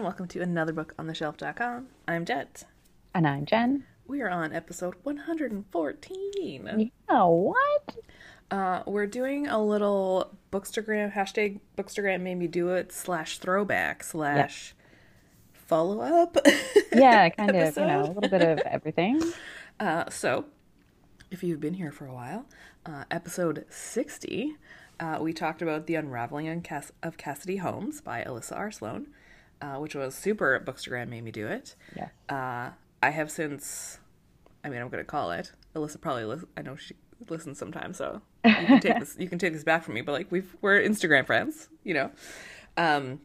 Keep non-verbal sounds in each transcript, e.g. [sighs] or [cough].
and welcome to another book on the shelf.com. I'm Jet. And I'm Jen. We are on episode 114. Yeah, what? Uh, we're doing a little bookstagram hashtag bookstagram made me do it slash throwback slash follow up. Yeah, kind of, you know, a little bit of everything. [laughs] Uh, so, if you've been here for a while, uh, episode 60, uh, we talked about The Unraveling of Cassidy Holmes by Elissa R. Sloan, uh, which was super Bookstagram made me do it. Yeah. Uh, I have since, I mean, I'm going to call it. Elissa probably, lis- I know she listens sometimes, so you can take this, you can take this back from me, but like, we've, we're Instagram friends, you know? Um,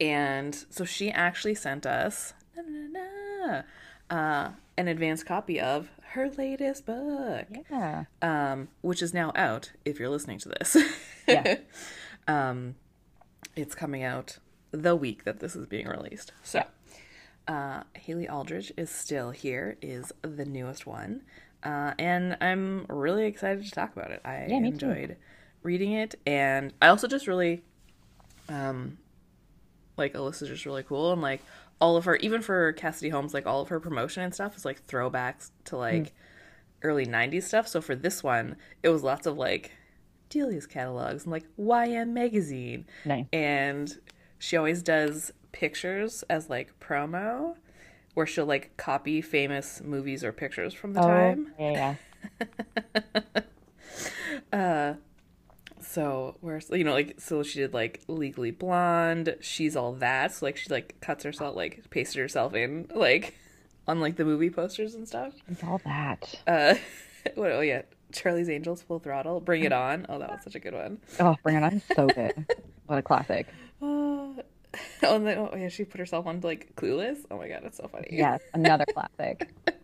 and so she actually sent us na, na, na, uh, an advanced copy of her latest book, Yeah. um, which is now out if you're listening to this. Yeah. [laughs] um, it's coming out the week that this is being released. So, uh, Haley Aldridge is still here, is the newest one. Uh, and I'm really excited to talk about it. I Yeah, too. enjoyed reading it. And I also just really, um, like Elissa's just really cool and like all of her even for Cassidy Holmes like all of her promotion and stuff is like throwbacks to like early 90s stuff so for this one it was lots of like Delia's catalogs and like YM magazine Nice. and she always does pictures as like promo where she'll like copy famous movies or pictures from the time yeah, yeah. [laughs] So where you know like so she did like Legally Blonde, she's all that. So like she like cuts herself like pasted herself in like [laughs] on like the movie posters and stuff. It's all that. Uh [laughs] what oh yeah, Charlie's Angels Full Throttle, Bring It On. Oh that was such a good one. Oh, Bring It On. So good. what a classic. Uh, oh, and then, oh yeah, she put herself on like Clueless. Oh my god, it's so funny. Yes, another classic. [laughs]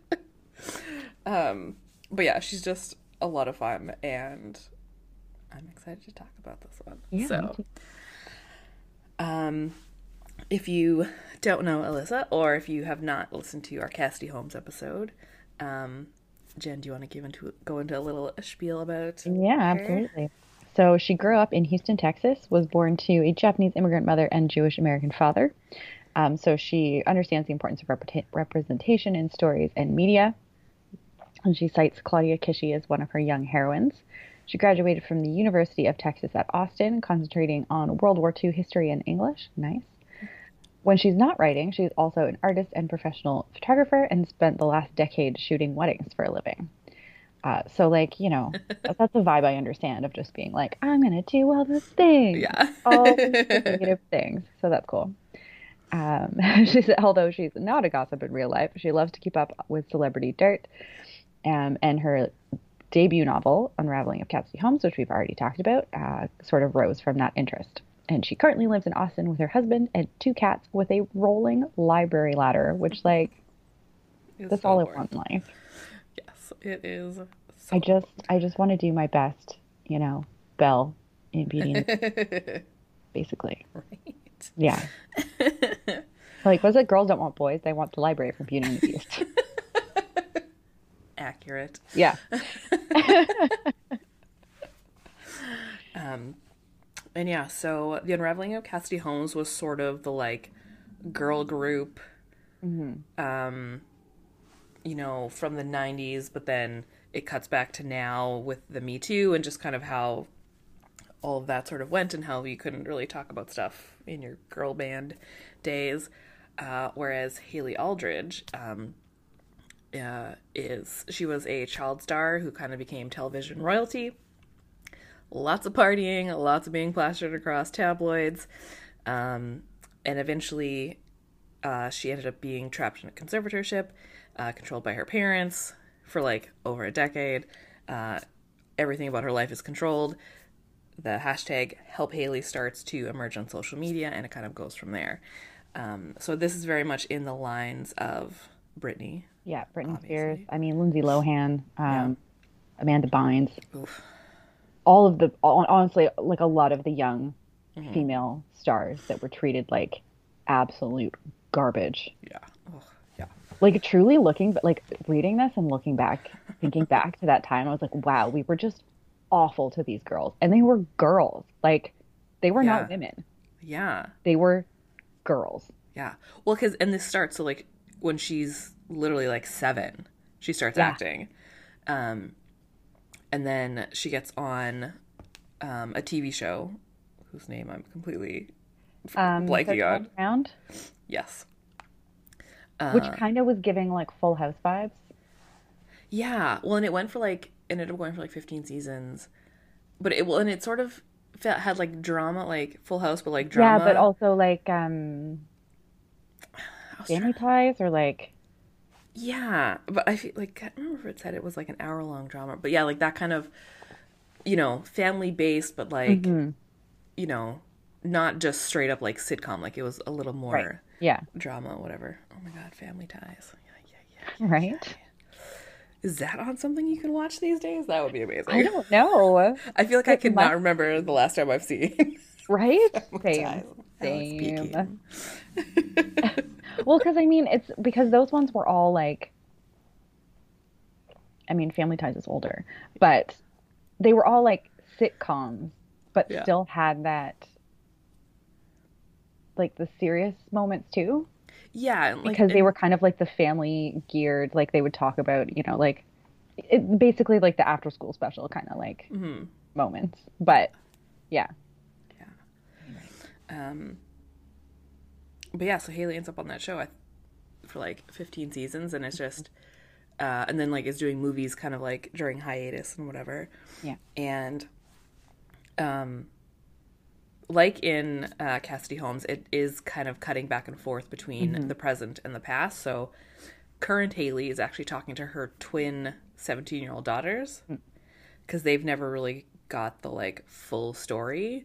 Um but yeah, she's just a lot of fun and I'm excited to talk about this one. Yeah, so. Um, if you don't know Elissa, or if you have not listened to our Cassidy Holmes episode, um, Jen, do you want to give into go into a little spiel about? Yeah, absolutely. So she grew up in Houston, Texas, was born to a Japanese immigrant mother and Jewish American father. Um, so she understands the importance of repreta- representation in stories and media. And she cites Claudia Kishi as one of her young heroines. She graduated from the University of Texas at Austin, concentrating on World War II history and English. Nice. When she's not writing, she's also an artist and professional photographer and spent the last decade shooting weddings for a living. Uh, so, like, you know, [laughs] that's a vibe I understand of just being like, I'm going to do all the things, Yeah. all negative [laughs] things. So that's cool. Um, [laughs] she said, although she's not a gossip in real life, she loves to keep up with celebrity dirt. Um, and her debut novel, Unraveling of Cassidy Holmes, which we've already talked about, uh, sort of rose from that interest. And she currently lives in Austin with her husband and two cats with a rolling library ladder, which, [laughs] like, It's that's so all I want in life. Yes, it is. So I just, I just want to do my best, you know, Belle in Beauty [laughs] basically. right. Yeah. [laughs] like, was it girls don't want boys? They want the library from Beauty and the Beast. Accurate. yeah. Um, and yeah, so the Unraveling of Cassidy Holmes was sort of the like girl group, um, you know, from the '90s, but then it cuts back to now with the Me Too and just kind of how all of that sort of went and how you couldn't really talk about stuff in your girl band days. Uh, whereas Haley Aldridge, um, uh, is she was a child star who kind of became television royalty lots of partying, lots of being plastered across tabloids, um, and eventually uh, she ended up being trapped in a conservatorship, uh, controlled by her parents for like over a decade. Uh, everything about her life is controlled. The hashtag Help Haley starts to emerge on social media, and it kind of goes from there. Um, so this is very much in the lines of Britney. Yeah. Britney Obviously. Spears. I mean, Lindsay Lohan, um, Amanda Bynes. Oof. All of the honestly like a lot of the young female stars that were treated like absolute garbage Yeah. Oh, yeah. like truly looking but like reading this and looking back thinking back to that time i was like wow we were just awful to these girls and they were girls like they were Yeah. not women Yeah. they were girls Yeah. Well, because and this starts so like when she's literally like seven, she starts Yeah. acting, um, and then she gets on um, a TV show whose name I'm completely Um, blanking on. Round, Yes. which Uh, kind of was giving like Full House vibes. Yeah. Well, and it went for like it ended up going for like 15 seasons, but it well, and it sort of felt, had like drama, like Full House, but like drama. Yeah, but also like um, family ties or like Yeah, but I feel like I can't remember if it said it was like an hour long drama, but yeah, like that kind of, you know, family based, but like, Mm-hmm. you know, not just straight up like sitcom. Like it was a little more Right. yeah, drama, whatever. Oh my god, Family Ties. Yeah, yeah, yeah. right. Is that on something you can watch these days? That would be amazing. I don't know, [laughs] I feel like I could must- not remember the last time I've seen. right? [laughs] Same, same. [laughs] Well, because I mean, it's because those ones were all like, I mean, Family Ties is older, but they were all like sitcoms, but Yeah. still had that, like the serious moments too, Yeah, like because they were kind of like the family geared, like they would talk about, you know, like it, basically like the after school special kind of like Mm-hmm. moments. But yeah. yeah, Um, but yeah, so Haley ends up on that show for like 15 seasons, and it's just, uh, and then like is doing movies kind of like during hiatus and whatever. Yeah. And, um, like in uh, Cassidy Holmes, it is kind of cutting back and forth between the present and the past. So, current Haley is actually talking to her twin 17 year old daughters because they've never really got the like full story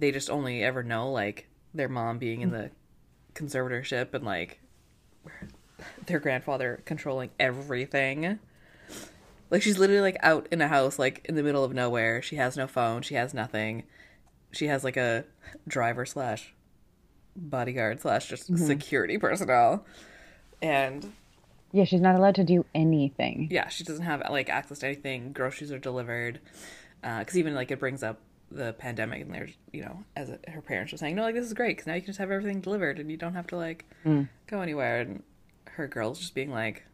they just only ever know like their mom being in the conservatorship and like their grandfather controlling everything. Like she's literally like out in a house like in the middle of nowhere. She has no phone, she has nothing. She has like a driver slash bodyguard slash just mm-hmm. security personnel. And yeah, she's not allowed to do anything. yeah, she doesn't have like access to anything. Groceries are delivered. Uh, because even like it brings up the pandemic, and there's you know, as a, her parents were saying, no, like this is great because now you can just have everything delivered and you don't have to like mm. go anywhere. And her girls just being like,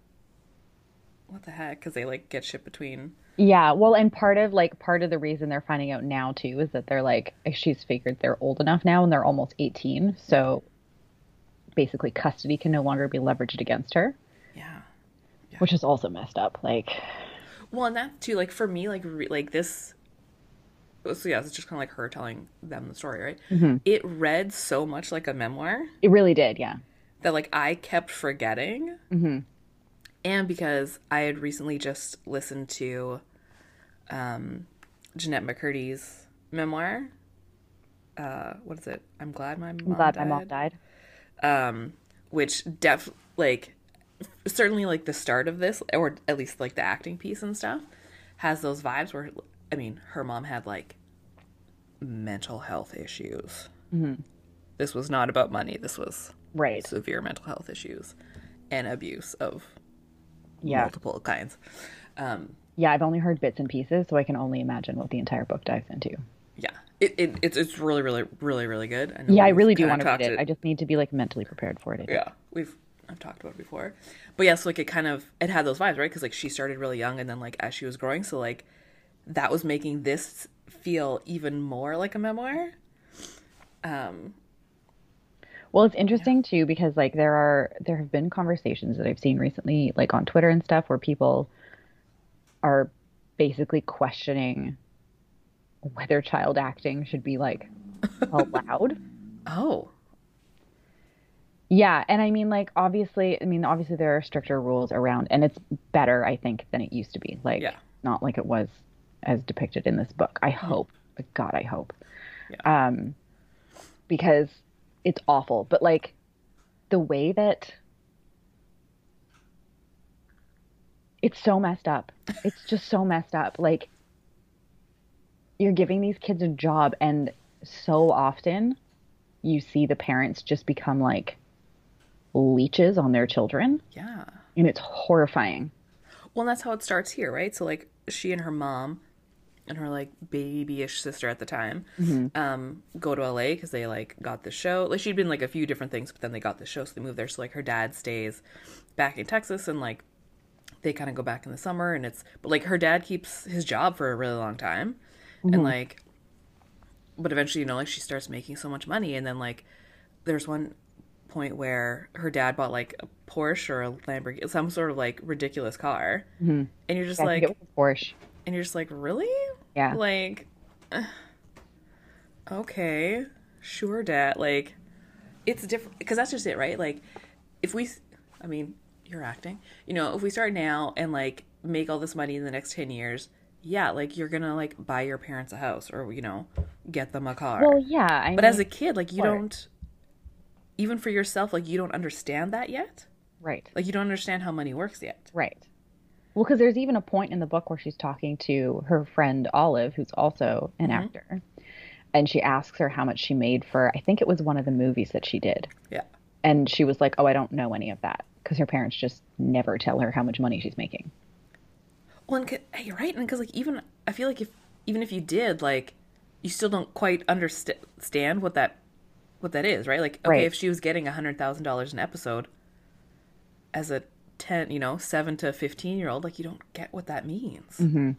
what the heck? Because they like get shipped between. Yeah, well, and part of like part of the reason they're finding out now too is that they're like she's figured they're old enough now and they're almost 18, so basically custody can no longer be leveraged against her, Yeah. which is also messed up. Like, Well, and that too, like for me, like re- like this. So yeah, it's just kind of like her telling them the story, right? It read so much like a memoir. it really did, yeah. that like I kept forgetting. Mm-hmm. And because I had recently just listened to um, Jennette McCurdy's memoir. Uh, what is it? I'm glad my mom I'm glad died. my mom died. Um, which def like certainly like the start of this, or at least like the acting piece and stuff, has those vibes where I mean, her mom had like mental health issues. Mm-hmm. This was not about money. This was Right. severe mental health issues and abuse of Yeah. multiple kinds. Um, Yeah, I've only heard bits and pieces, so I can only imagine what the entire book dives into. yeah, it, it it's it's really really really really good. I Yeah, I really do want to read talked it. I just need to be like mentally prepared for it. Yeah, we've I've talked about it before, but yes, like it kind of it had those vibes, right? Because like she started really young, and then like as she was growing, so like that was making this feel even more like a memoir. Um, Well, it's interesting too because like there are there have been conversations that I've seen recently like on Twitter and stuff where people are basically questioning whether child acting should be like allowed. [laughs] oh, Yeah, and I mean like obviously, I mean obviously there are stricter rules around and it's better I think than it used to be. Like Yeah. not like it was as depicted in this book. I hope. God, I hope. Um because it's awful, but like the way that it's so messed up. It's just so messed up. Like you're giving these kids a job and so often you see the parents just become like leeches on their children yeah. and it's horrifying. Well, and that's how it starts here, right? So like she and her mom and her like babyish sister at the time mm-hmm. um, go to LA because they like got the show. Like she'd been like a few different things, but then they got the show, so they moved there. So like her dad stays back in Texas, and like they kind of go back in the summer, and it's but like her dad keeps his job for a really long time, and mm-hmm. like, but eventually you know like she starts making so much money, and then like there's one point where her dad bought like a Porsche or a Lamborghini, some sort of like ridiculous car, mm-hmm. and you're just I like, think it was Porsche. and you're just like, really? Yeah. Like, [sighs] okay, sure, dad. Like, it's different because that's just it, right? Like, if we, I mean, you're acting. You know, if we start now and like make all this money in the next ten years, yeah, like you're gonna like buy your parents a house or you know get them a car. Well, yeah. I but mean, as a kid, like you don't. Even for yourself, like you don't understand that yet. right, Like you don't understand how money works yet. right. Well, because there's even a point in the book where she's talking to her friend Olive, who's also an Mm-hmm. actor, and she asks her how much she made for. I think it was one of the movies that she did, Yeah. and she was like, "Oh, I don't know any of that," because her parents just never tell her how much money she's making. Well, and, hey, right, and because like even I feel like if even if you did, like you still don't quite understand what that what that is, right? Like, okay, Right. if she was getting a hundred thousand dollars an episode as a ten, you know, seven to fifteen year old, like you don't get what that means. Mm-hmm.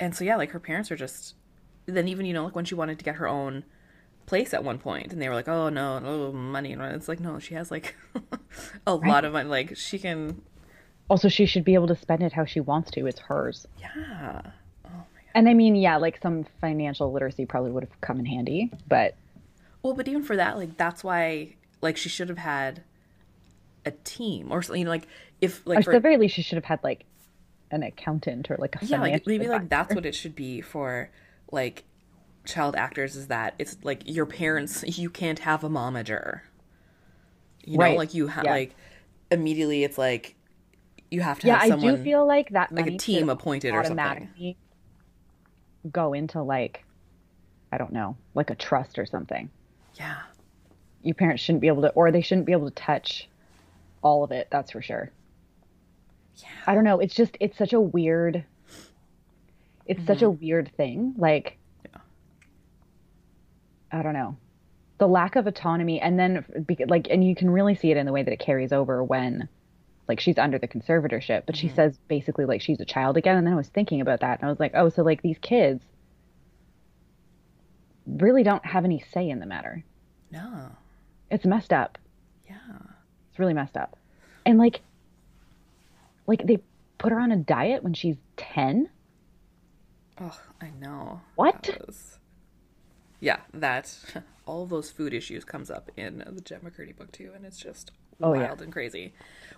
And so yeah, like her parents are just. Then even you know like when she wanted to get her own place at one point, and they were like, oh no, no money, and it's like no, she has like [laughs] a lot of money, like she can. Also, she should be able to spend it how she wants to. It's hers. Yeah. And I mean, yeah, like some financial literacy probably would have come in handy, but Well, but even for that, like that's why, like she should have had a team or something. You know, like if like at for the very least, she should have had like an accountant or like a yeah, like maybe like that's what it should be for like child actors is that it's like your parents you can't have a momager. You know, like you have Yeah. like immediately it's like you have to Yeah, have I do feel like that like a team appointed or something. go into like I don't know, like a trust or something. Yeah. Your parents shouldn't be able to, or they shouldn't be able to touch all of it. That's for sure. Yeah. I don't know. It's just it's such a weird. It's such a mm-hmm. weird thing. Like, Yeah. I don't know, the lack of autonomy, and then like, and you can really see it in the way that it carries over when, like, she's under the conservatorship. But she mm-hmm. says basically like she's a child again, and then I was thinking about that, and I was like, oh, so like these kids really don't have any say in the matter. No. It's messed up. Yeah. It's really messed up. And like like they put her on a diet when she's 10? Oh, I know. What? That was- Yeah, that [laughs] all those food issues comes up in the Jet McCurdy book too, and it's just Oh, yeah. wild and crazy.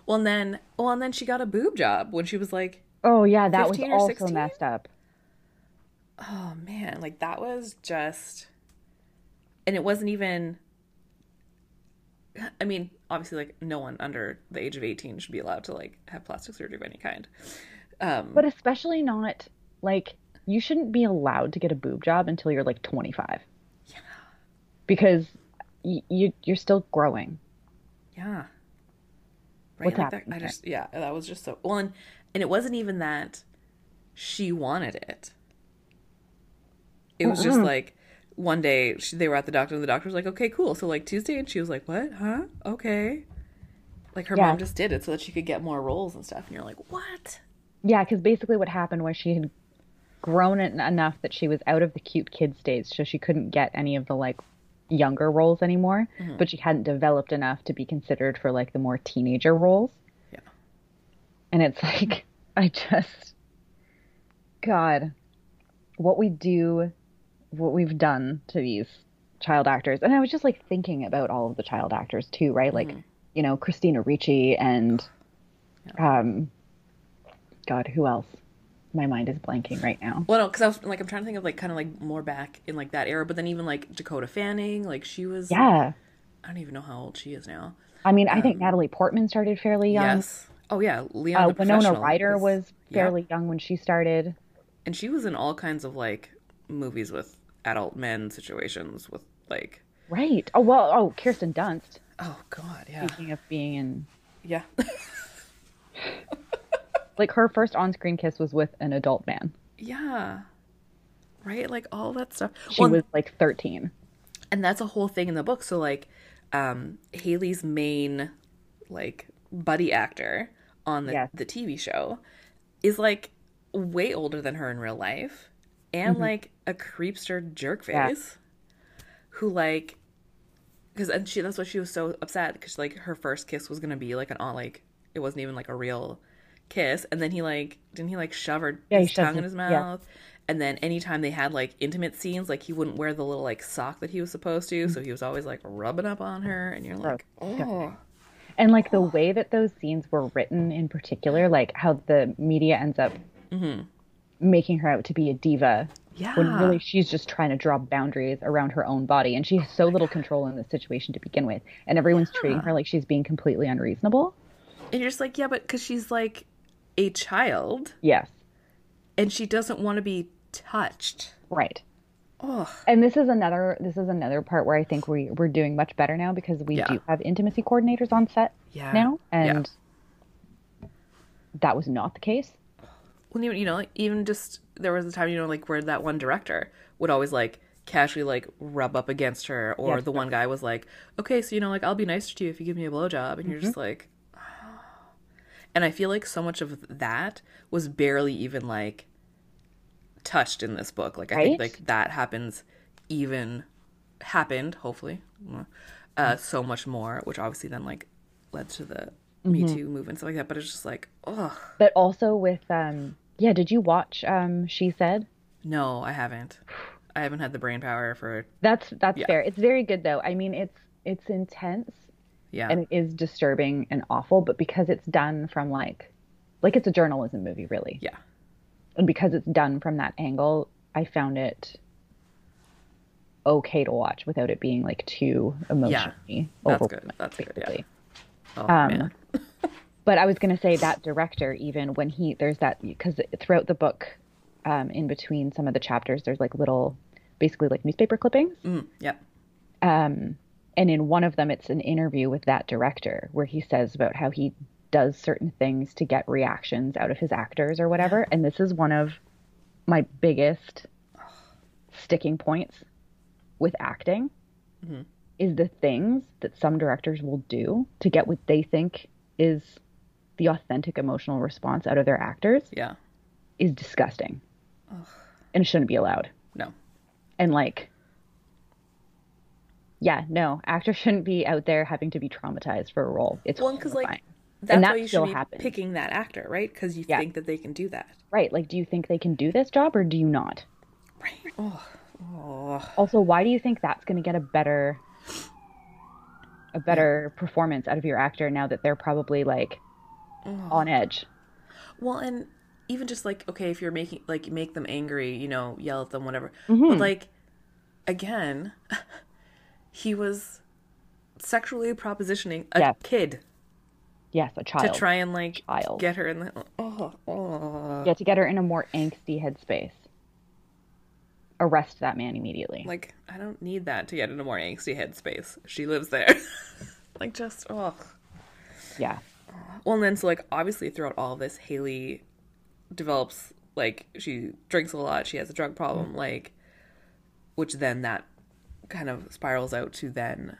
Well, and then well, and then she got a boob job when she was like, Oh yeah, that was 15 or also 16? messed up. oh man, like that was just, and it wasn't even. I mean, obviously, like no one under the age of eighteen should be allowed to like have plastic surgery of any kind. Um, But especially not like you shouldn't be allowed to get a boob job until you're like 25. Yeah. Because y- you you're still growing. Yeah. Right. What's like that, I just yeah, that was just so well, and, and it wasn't even that she wanted it. It was just like one day she, they were at the doctor, and the doctor was like, "Okay, cool." So like Tuesday, and she was like, "What? Huh? Okay." Like her Yeah. mom just did it so that she could get more roles and stuff, and you're like, "What?" Yeah, because basically what happened was she had grown it enough that she was out of the cute kid stage, so she couldn't get any of the like younger roles anymore. Mm-hmm. But she hadn't developed enough to be considered for like the more teenager roles. Yeah. And it's [laughs] like, I just, God, what we do, what we've done to these child actors. And I was just like thinking about all of the child actors too, right? Like, you know, Christina Ricci and, um, God, who else? My mind is blanking right now. Well, no, because I was like, I'm trying to think of like kind of like more back in like that era, but then even like Dakota Fanning, like she was, Yeah. I don't even know how old she is now. I mean, I think Natalie Portman started fairly young. Yes. Oh yeah, Leon Uh, Winona Ryder was yeah. fairly young when she started. and she was in all kinds of like movies with adult men situations with like Right. Oh, well, oh, Kirsten Dunst. oh god yeah Speaking of being in, yeah [laughs] like, her first on screen kiss was with an adult man. Yeah. Right? Like all that stuff. She Well, was like 13. and that's a whole thing in the book. So like um Haley's main like buddy actor on the, Yes. the TV show is like way older than her in real life and mm-hmm. like a creepster jerk Yeah. face who like because and she that's why she was so upset because like her first kiss was gonna be like an all like it wasn't even like a real kiss. And then he like didn't he like shove her Yeah, his tongue in his- his yeah. mouth? And then anytime they had like intimate scenes like he wouldn't wear the little like sock that he was supposed to so mm-hmm. he was always like rubbing up on her and you're like oh And like the way that those scenes were written in particular, like how the media ends up mm-hmm. Making her out to be a diva yeah. when really she's just trying to draw boundaries around her own body. And she has so oh little control in this situation to begin with. And everyone's treating her like she's being completely unreasonable. And you're just like yeah but because she's like a child. Yes. And she doesn't want to be touched. Right. Oh and this is another this is another part where i think we, we're doing much better now because we Yeah. do have intimacy coordinators on set Yeah. now. Yeah. and that was not the case when you you know like even just there was a time you know like where that one director would always like casually like rub up against her or Yes. the one guy was like okay so you know like i'll be nicer to you if you give me a blowjob and you're just like and i feel like so much of that was barely even like touched in this book. Like i think like that happens even happened hopefully uh so much more which obviously then like led to the me too movement stuff like that but it's just like oh but also with um yeah did you watch um she said No, I haven't. I haven't had the brain power for that's that's Yeah. fair it's very good though i mean it's it's intense yeah. and it is disturbing and awful but because it's done from like like it's a journalism movie really yeah. and because it's done from that angle i found it okay to watch without it being like too emotionally yeah, That's overwhelming, good. That's good, yeah. Oh Um, man. But i was going to say that director even when he there's that because throughout the book um, in between some of the chapters there's like little basically like newspaper clippings. Mm, yep. um, and in one of them it's an interview with that director where he says about how he does certain things to get reactions out of his actors or whatever. And this is one of my biggest sticking points with acting is the things that some directors will do to get what they think is the authentic emotional response out of their actors Yeah. is disgusting and it shouldn't be allowed No. and like yeah no actors [laughs] shouldn't be out there having to be traumatized for a role it's Well, because like that's that why you still should be happens. picking that actor, right? Because you Yeah. think that they can do that. right like do you think they can do this job or do you not Right. Oh. Oh. also why do you think that's going to get a better a better performance out of your actor now that they're probably like on edge Well, and even just like okay, if you're making like make them angry, you know, yell at them, whatever. Mm-hmm. But like, again, [laughs] he was sexually propositioning a Yes. kid yes a child. to try and like Child. get her in the oh oh yeah to get her in a more angsty headspace arrest that man immediately like I don't need that to get in a more angsty headspace. She lives there. [laughs] like just oh. yeah Well, and then so like obviously throughout all this, Haley develops like she drinks a lot. She has a drug problem, like which then that kind of spirals out to then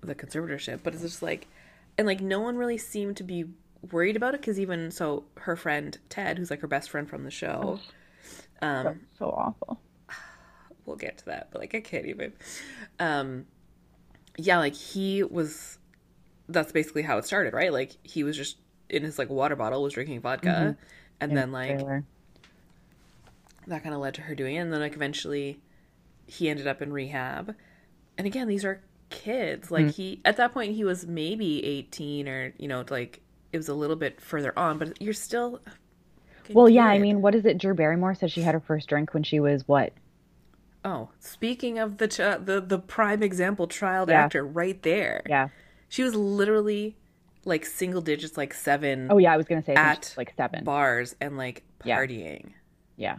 the conservatorship. But it's just like, and like no one really seemed to be worried about it because even so, her friend Ted, who's like her best friend from the show, um, so awful [sighs] we'll get to that, but like I can't even. Um, yeah, like he was. That's basically how it started, right? Like he was just in his like water bottle, was drinking vodka, mm-hmm. and then like Trailer. that kind of led to her doing it, and then like eventually, he ended up in rehab, and again, these are kids. Like mm. he at that point he was maybe eighteen or you know like it was a little bit further on, but you're still. well yeah i mean what is it drew barrymore said she had her first drink when she was what Oh, speaking of the ch- the the prime example child Yeah. actor right there. yeah She was literally like single digits, like seven oh yeah i was gonna say at like seven bars and like Yeah. partying. yeah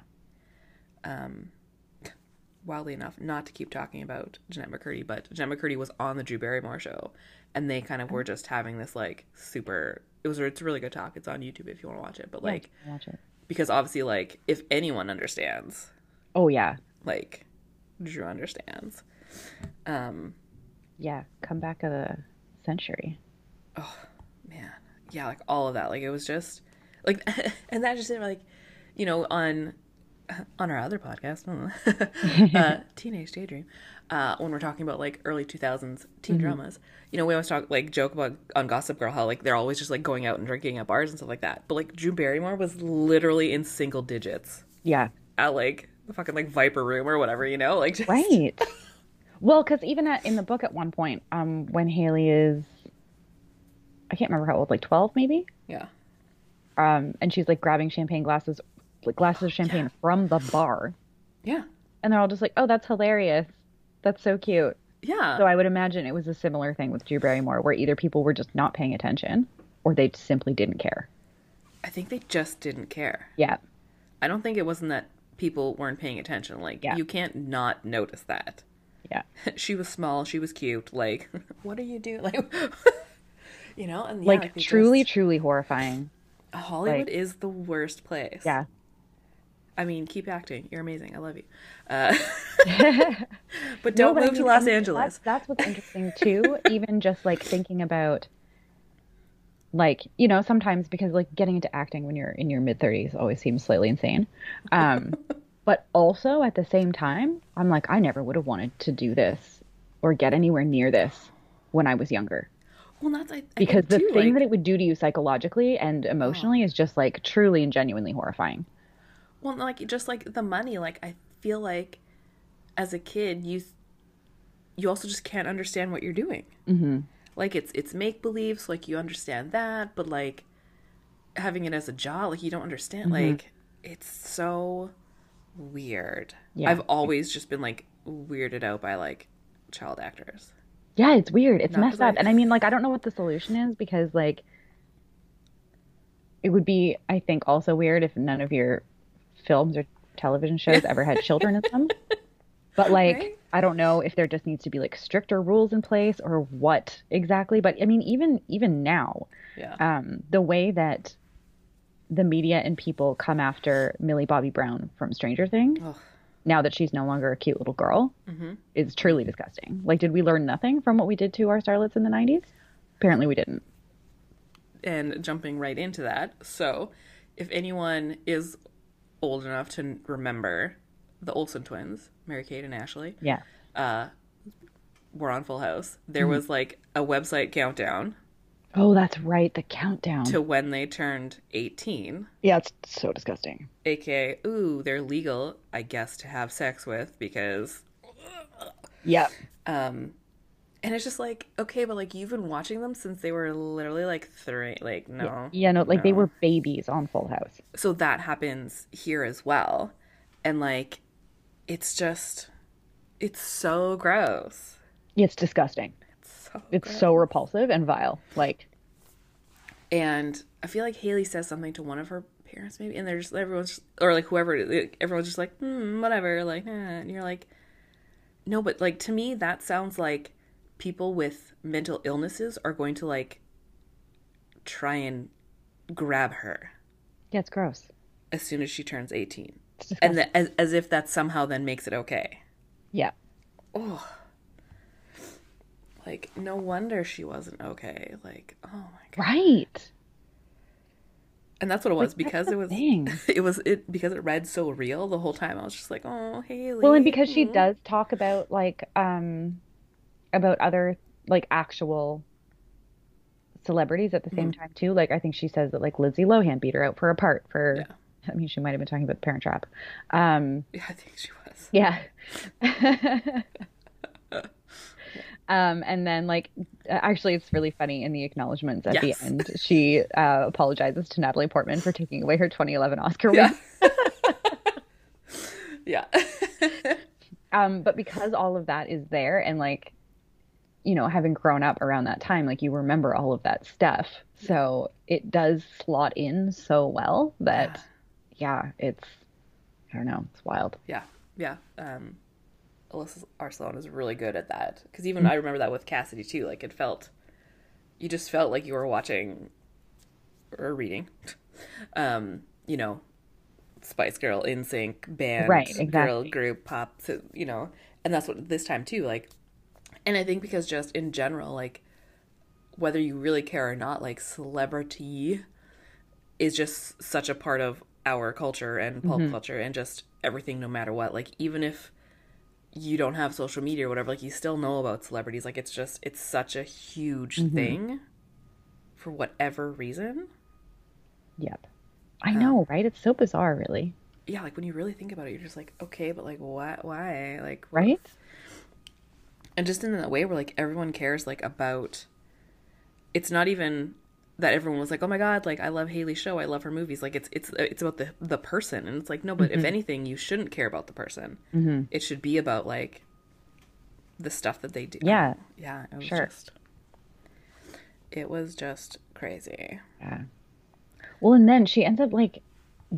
Wildly enough, not to keep talking about Jennette McCurdy, but Jennette McCurdy was on the Drew Barrymore show, and they kind of were just having this like super it was it's a really good talk. It's on YouTube if you want to watch it. But Yeah, like watch it. because obviously like if anyone understands, Oh yeah, like Drew understands. Um yeah. Come back of the century. Oh man yeah like all of that like it was just like [laughs] and that just didn't like you know on on our other podcast [laughs] uh [laughs] teenage daydream uh when we're talking about like early 2000s teen dramas you know we always talk like joke about on gossip girl how like they're always just like going out and drinking at bars and stuff like that but like drew barrymore was literally in single digits Yeah. at like the fucking like viper room or whatever you know like just, Right. Well, because even at, in the book at one point, um, when Haley is, I can't remember how old, like twelve maybe, yeah um, and she's like grabbing champagne glasses, like glasses of champagne from the bar, yeah and they're all just like, "Oh, that's hilarious. That's so cute." yeah So I would imagine it was a similar thing with Drew Barrymore, where either people were just not paying attention, or they simply didn't care. i think they just didn't care Yeah. I don't think it wasn't that people weren't paying attention. Like Yeah. you can't not notice that. Yeah. [laughs] she was small, she was cute. Like, [laughs] what are you doing? [laughs] Like, you know, and yeah, Like truly, just- truly horrifying. Hollywood like- is the worst place. Yeah. I mean, keep acting. You're amazing. I love you. Uh, but don't but I move to mean, Los and Angeles. That's, that's what's interesting too. even just like thinking about, like you know, sometimes because like getting into acting when you're in your mid thirties always seems slightly insane. Um, but also at the same time, I'm like, I never would have wanted to do this or get anywhere near this when I was younger. Well, that's I, I Because the too, thing like, that it would do to you psychologically and emotionally is just like truly and genuinely horrifying. Well, like just like the money, like I feel like as a kid, you you also just can't understand what you're doing. Mm-hmm. Like it's it's make believe, so like you understand that, but like having it as a job, like you don't understand. Like it's so weird. Yeah. I've always just been like weirded out by like child actors. Yeah, it's weird. It's Not messed I- up. And I mean, like, I don't know what the solution is because, like, it would be, I think, also weird if none of your films or television shows ever had children in them. [laughs] But, like, Right? I don't know if there just needs to be, like, stricter rules in place or what exactly. But, I mean, even even now, Yeah. um, the way that the media and people come after Millie Bobby Brown from Stranger Things, Ugh. now that she's no longer a cute little girl, Mhm. is truly disgusting. Like, did we learn nothing from what we did to our starlets in the 90s? Apparently, we didn't. and jumping right into that. So, if anyone is old enough to remember the Olsen twins, Mary Kate and Ashley, Yeah. were on Full House, there was like a website countdown Oh, that's right. The countdown. to when they turned 18, yeah, it's so disgusting. aka, ooh, they're legal, I guess, to have sex with because. Yeah. Um, and it's just like, okay, but like you've been watching them since they were literally like three. Like, no. Yeah, no, like they were babies on Full House. so that happens here as well and like it's just it's so gross It's disgusting. So It's gross. so repulsive and vile. Like, and i feel like haley says something to one of her parents maybe and they're just everyone's just, or like whoever like, everyone's just like hmm, whatever like eh. and you're like no but like to me that sounds like people with mental illnesses are going to like try and grab her yeah, it's gross. as soon as she turns 18 and the, as, as if that somehow then makes it okay yeah. oh like no wonder she wasn't okay like oh my god Right. and that's what it was because it was thing. [laughs] it was it because it read so real the whole time i was just like oh haley Well, and because she does talk about like um about other like actual celebrities at the same time too. Like I think she says that like Lindsay Lohan beat her out for a part for Yeah. [laughs] I mean she might have been talking about the Parent Trap. Um yeah i think she was yeah. [laughs] um and then like actually it's really funny in the acknowledgments at Yes. the end. She uh, apologizes to Natalie Portman for taking away her 2011 Oscar win. [laughs] yeah. Yeah [laughs] um but because all of that is there and like you know having grown up around that time like you remember all of that stuff. So it does slot in so well that yeah it's i don't know it's wild. Yeah. Yeah. Um alyssa arsalan is really good at that because Mm-hmm. even i remember that with cassidy too like it felt you just felt like you were watching or reading, [laughs] um, you know, Spice Girl, NSYNC, band, Right, exactly. girl group, pop, so, you know, and that's what this time too. Like, and I think because just in general, like, whether you really care or not, like, celebrity is just such a part of our culture and pop culture and just everything, no matter what. Like, even if you don't have social media or whatever, like, you still know about celebrities. Like, it's just, it's such a huge mm-hmm. thing for whatever reason. Yep. I um, know, right? It's so bizarre, really. Yeah, like, when you really think about it, you're just like, okay, but like, why? Why? Like, Right? and just in that way where like everyone cares like about it's not even that everyone was like oh my god like i love haley's show i love her movies like it's it's it's about the the person and it's like no but if anything you shouldn't care about the person mm-hmm. it should be about like the stuff that they do Yeah. yeah it was Sure. just it was just crazy Yeah. Well, and then she ends up like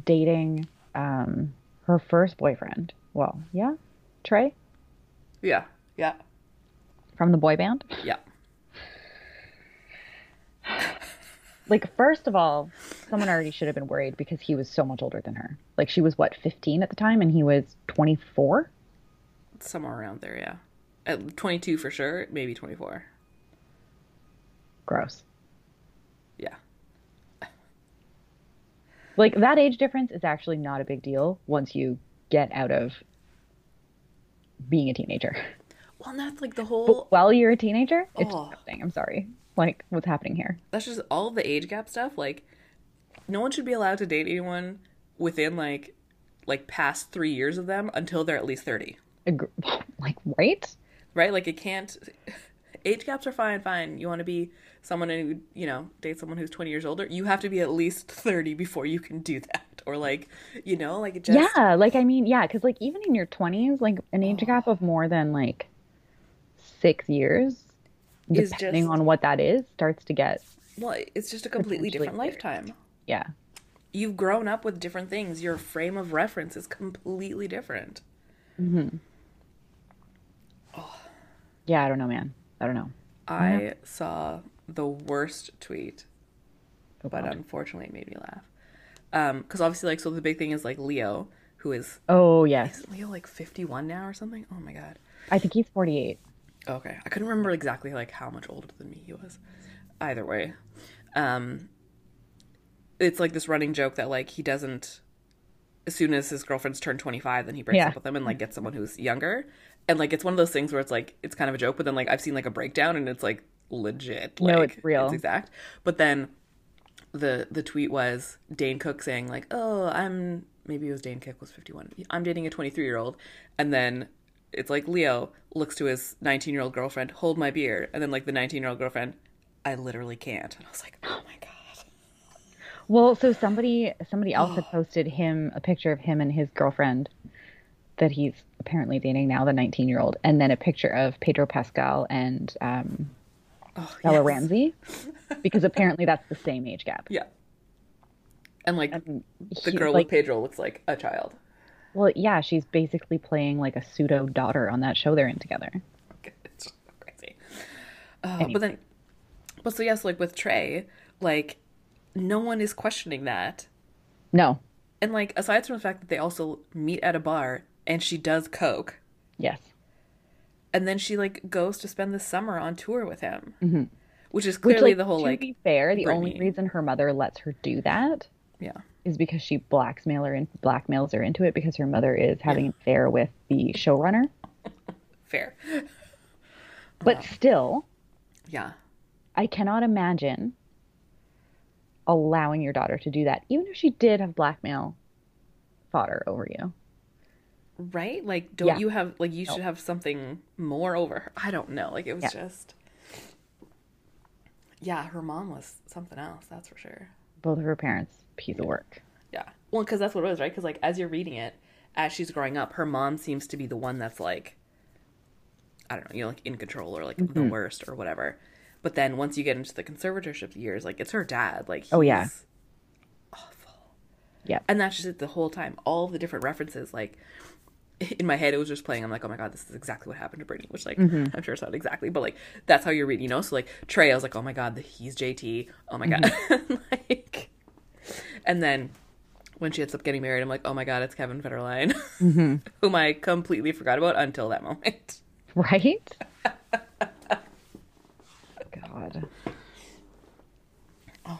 dating um her first boyfriend. Well, yeah, Trey yeah yeah from the boy band. yeah Like, first of all, someone already should have been worried because he was so much older than her. Like, she was what, 15 at the time, and he was 24? somewhere around there yeah at 22 for sure maybe 24 Gross. yeah [laughs] Like, that age difference is actually not a big deal once you get out of being a teenager. [laughs] well and that's like the whole But while you're a teenager, it's Oh. disgusting. I'm sorry. Like, what's happening here? that's just all the age gap stuff like no one should be allowed to date anyone within like like past three years of them until they're at least 30 [laughs] Like, right? right like it can't [laughs] age gaps are fine fine you want to be someone who you know date someone who's 20 years older you have to be at least 30 before you can do that or like you know like it just Yeah, like I mean, yeah, because like even in your twenties, like an age gap of more than like six years, depending just- on what that is, starts to get well it's just a completely different weird. lifetime yeah, you've grown up with different things your frame of reference is completely different Hmm. Oh. yeah. I don't know, man. I don't know. I saw the worst tweet, Oh, but God. unfortunately it made me laugh. Um, because obviously, like, so the big thing is like Leo, who is oh yes, isn't Leo like fifty one now or something? Oh my god. I think he's forty-eight. Okay, I couldn't remember exactly like how much older than me he was. Either way, um, it's like this running joke that like he doesn't. As soon as his girlfriend's turned twenty five, then he breaks Yeah. up with them and like gets someone who's younger. And like it's one of those things where it's like it's kind of a joke, but then like I've seen like a breakdown and it's like legit. No, Like, it's real. It's exact. But then the the tweet was Dane Cook saying like, "Oh, I'm maybe it was Dane Cook was 51. I'm dating a 23 year old," and then it's like Leo looks to his 19 year old girlfriend, "Hold my beer," and then like the 19 year old girlfriend, "I literally can't," and I was like, "Oh my god." Well, so somebody somebody else had [gasps] posted him a picture of him and his girlfriend that he's apparently dating now, the nineteen-year-old, and then a picture of Pedro Pascal and um, Oh, Bella yes. Ramsey, [laughs] because apparently that's the same age gap. Yeah. And like And the he- girl like, with Pedro looks like a child. Well, yeah, she's basically playing like a pseudo daughter on that show they're in together. It's crazy. Uh, But then, but so yes, like with Trey, like no one is questioning that. No. And like aside from the fact that they also meet at a bar and she does coke, Yes. and then she like goes to spend the summer on tour with him, which is Mm-hmm. Which, clearly like, the whole to like be fair, the only reason her mother lets her do that yeah is because she blackmail her in, blackmails her into it because her mother is having an affair with the showrunner. [laughs] fair, But still, yeah. I cannot imagine allowing your daughter to do that, even if she did have blackmail fodder over you. right? Like don't Yeah. you have like you should have something more over her. I don't know. Like it was Yeah. just yeah her mom was something else that's for sure Both of her parents, piece of work. yeah well because that's what it was right because like as you're reading it as she's growing up her mom seems to be the one that's like i don't know you know like in control or like Mm-hmm. the worst or whatever but then once you get into the conservatorship years like it's her dad like Oh, yeah. he's Yeah. and that's just it the whole time all the different references like [laughs] in my head it was just playing. I'm like, oh my god, this is exactly what happened to Britney, which like mm-hmm. I'm sure it's not exactly, but like that's how you're reading, you know. So like Trey, I was like, oh my god, the, he's JT. Oh my god, mm-hmm. [laughs] like, and then when she ends up getting married, I'm like, oh my god, it's Kevin Federline, mm-hmm. [laughs] whom I completely forgot about until that moment. Right? God. [sighs]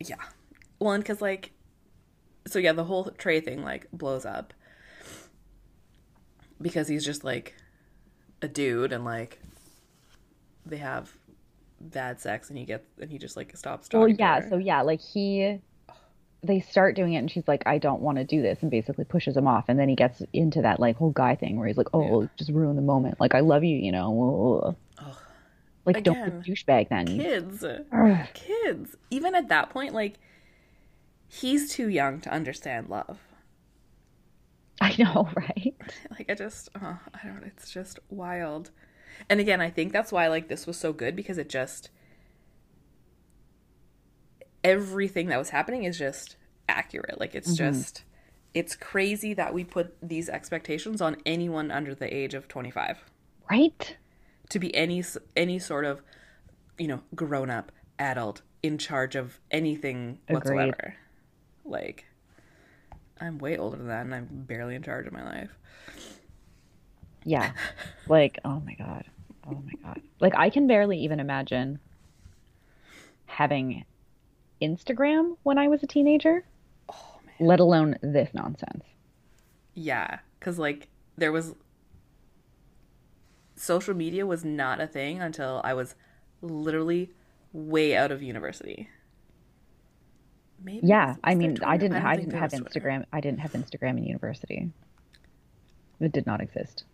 Yeah. One, because like, so yeah, the whole Trey thing like blows up because he's just like a dude and like they have bad sex and he gets and he just like stops talking. Well, yeah. So yeah, like he, they start doing it, and she's like, "I don't want to do this," and basically pushes him off. And then he gets into that like whole guy thing where he's like, "Oh, Yeah. just ruin the moment. Like I love you, you know." Like don't Again, a douchebag then. kids, Ugh. kids. Even at that point, like he's too young to understand love. I know, [laughs] right? Like I just, oh, I don't. It's just wild. And again, I think that's why like this was so good because it just everything that was happening is just accurate. Like it's mm-hmm. just it's crazy that we put these expectations on anyone under the age of 25 Right? to be any any sort of you know grown up adult in charge of anything Agreed. whatsoever. Like I'm way older than that and I'm barely in charge of my life. Yeah. Like, oh my God. Oh my God. Like, I can barely even imagine having Instagram when I was a teenager, Oh man. let alone this nonsense. Yeah, because like there was social media was not a thing until I was literally way out of university. Maybe Yeah. was I mean, I didn't, don't I didn't have. Instagram. I didn't have Instagram in university. It did not exist.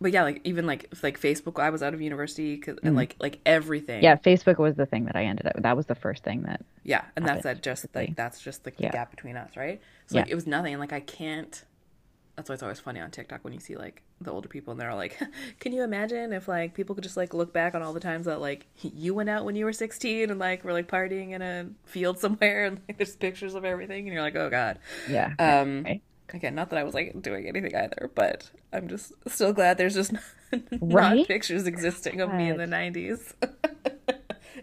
But yeah, like even like if, like Facebook, I was out of university 'cause- and like like everything. Mm. Yeah. Facebook was the thing that I ended up, that was the first thing that, yeah, and that's that just basically. like that's just like Yeah. the gap between us, right? So like Yeah. it was nothing. Like I can't. That's why it's always funny on TikTok when you see like the older people and they're all like, [laughs] "Can you imagine if like people could just like look back on all the times that like you went out when you were 16 and like were like partying in a field [laughs] somewhere and like there's pictures of everything and you're like, oh god." yeah. Um, right. again, not that I was like doing anything either, but I'm just still glad there's just [laughs] not Right? pictures existing of me in the 90s.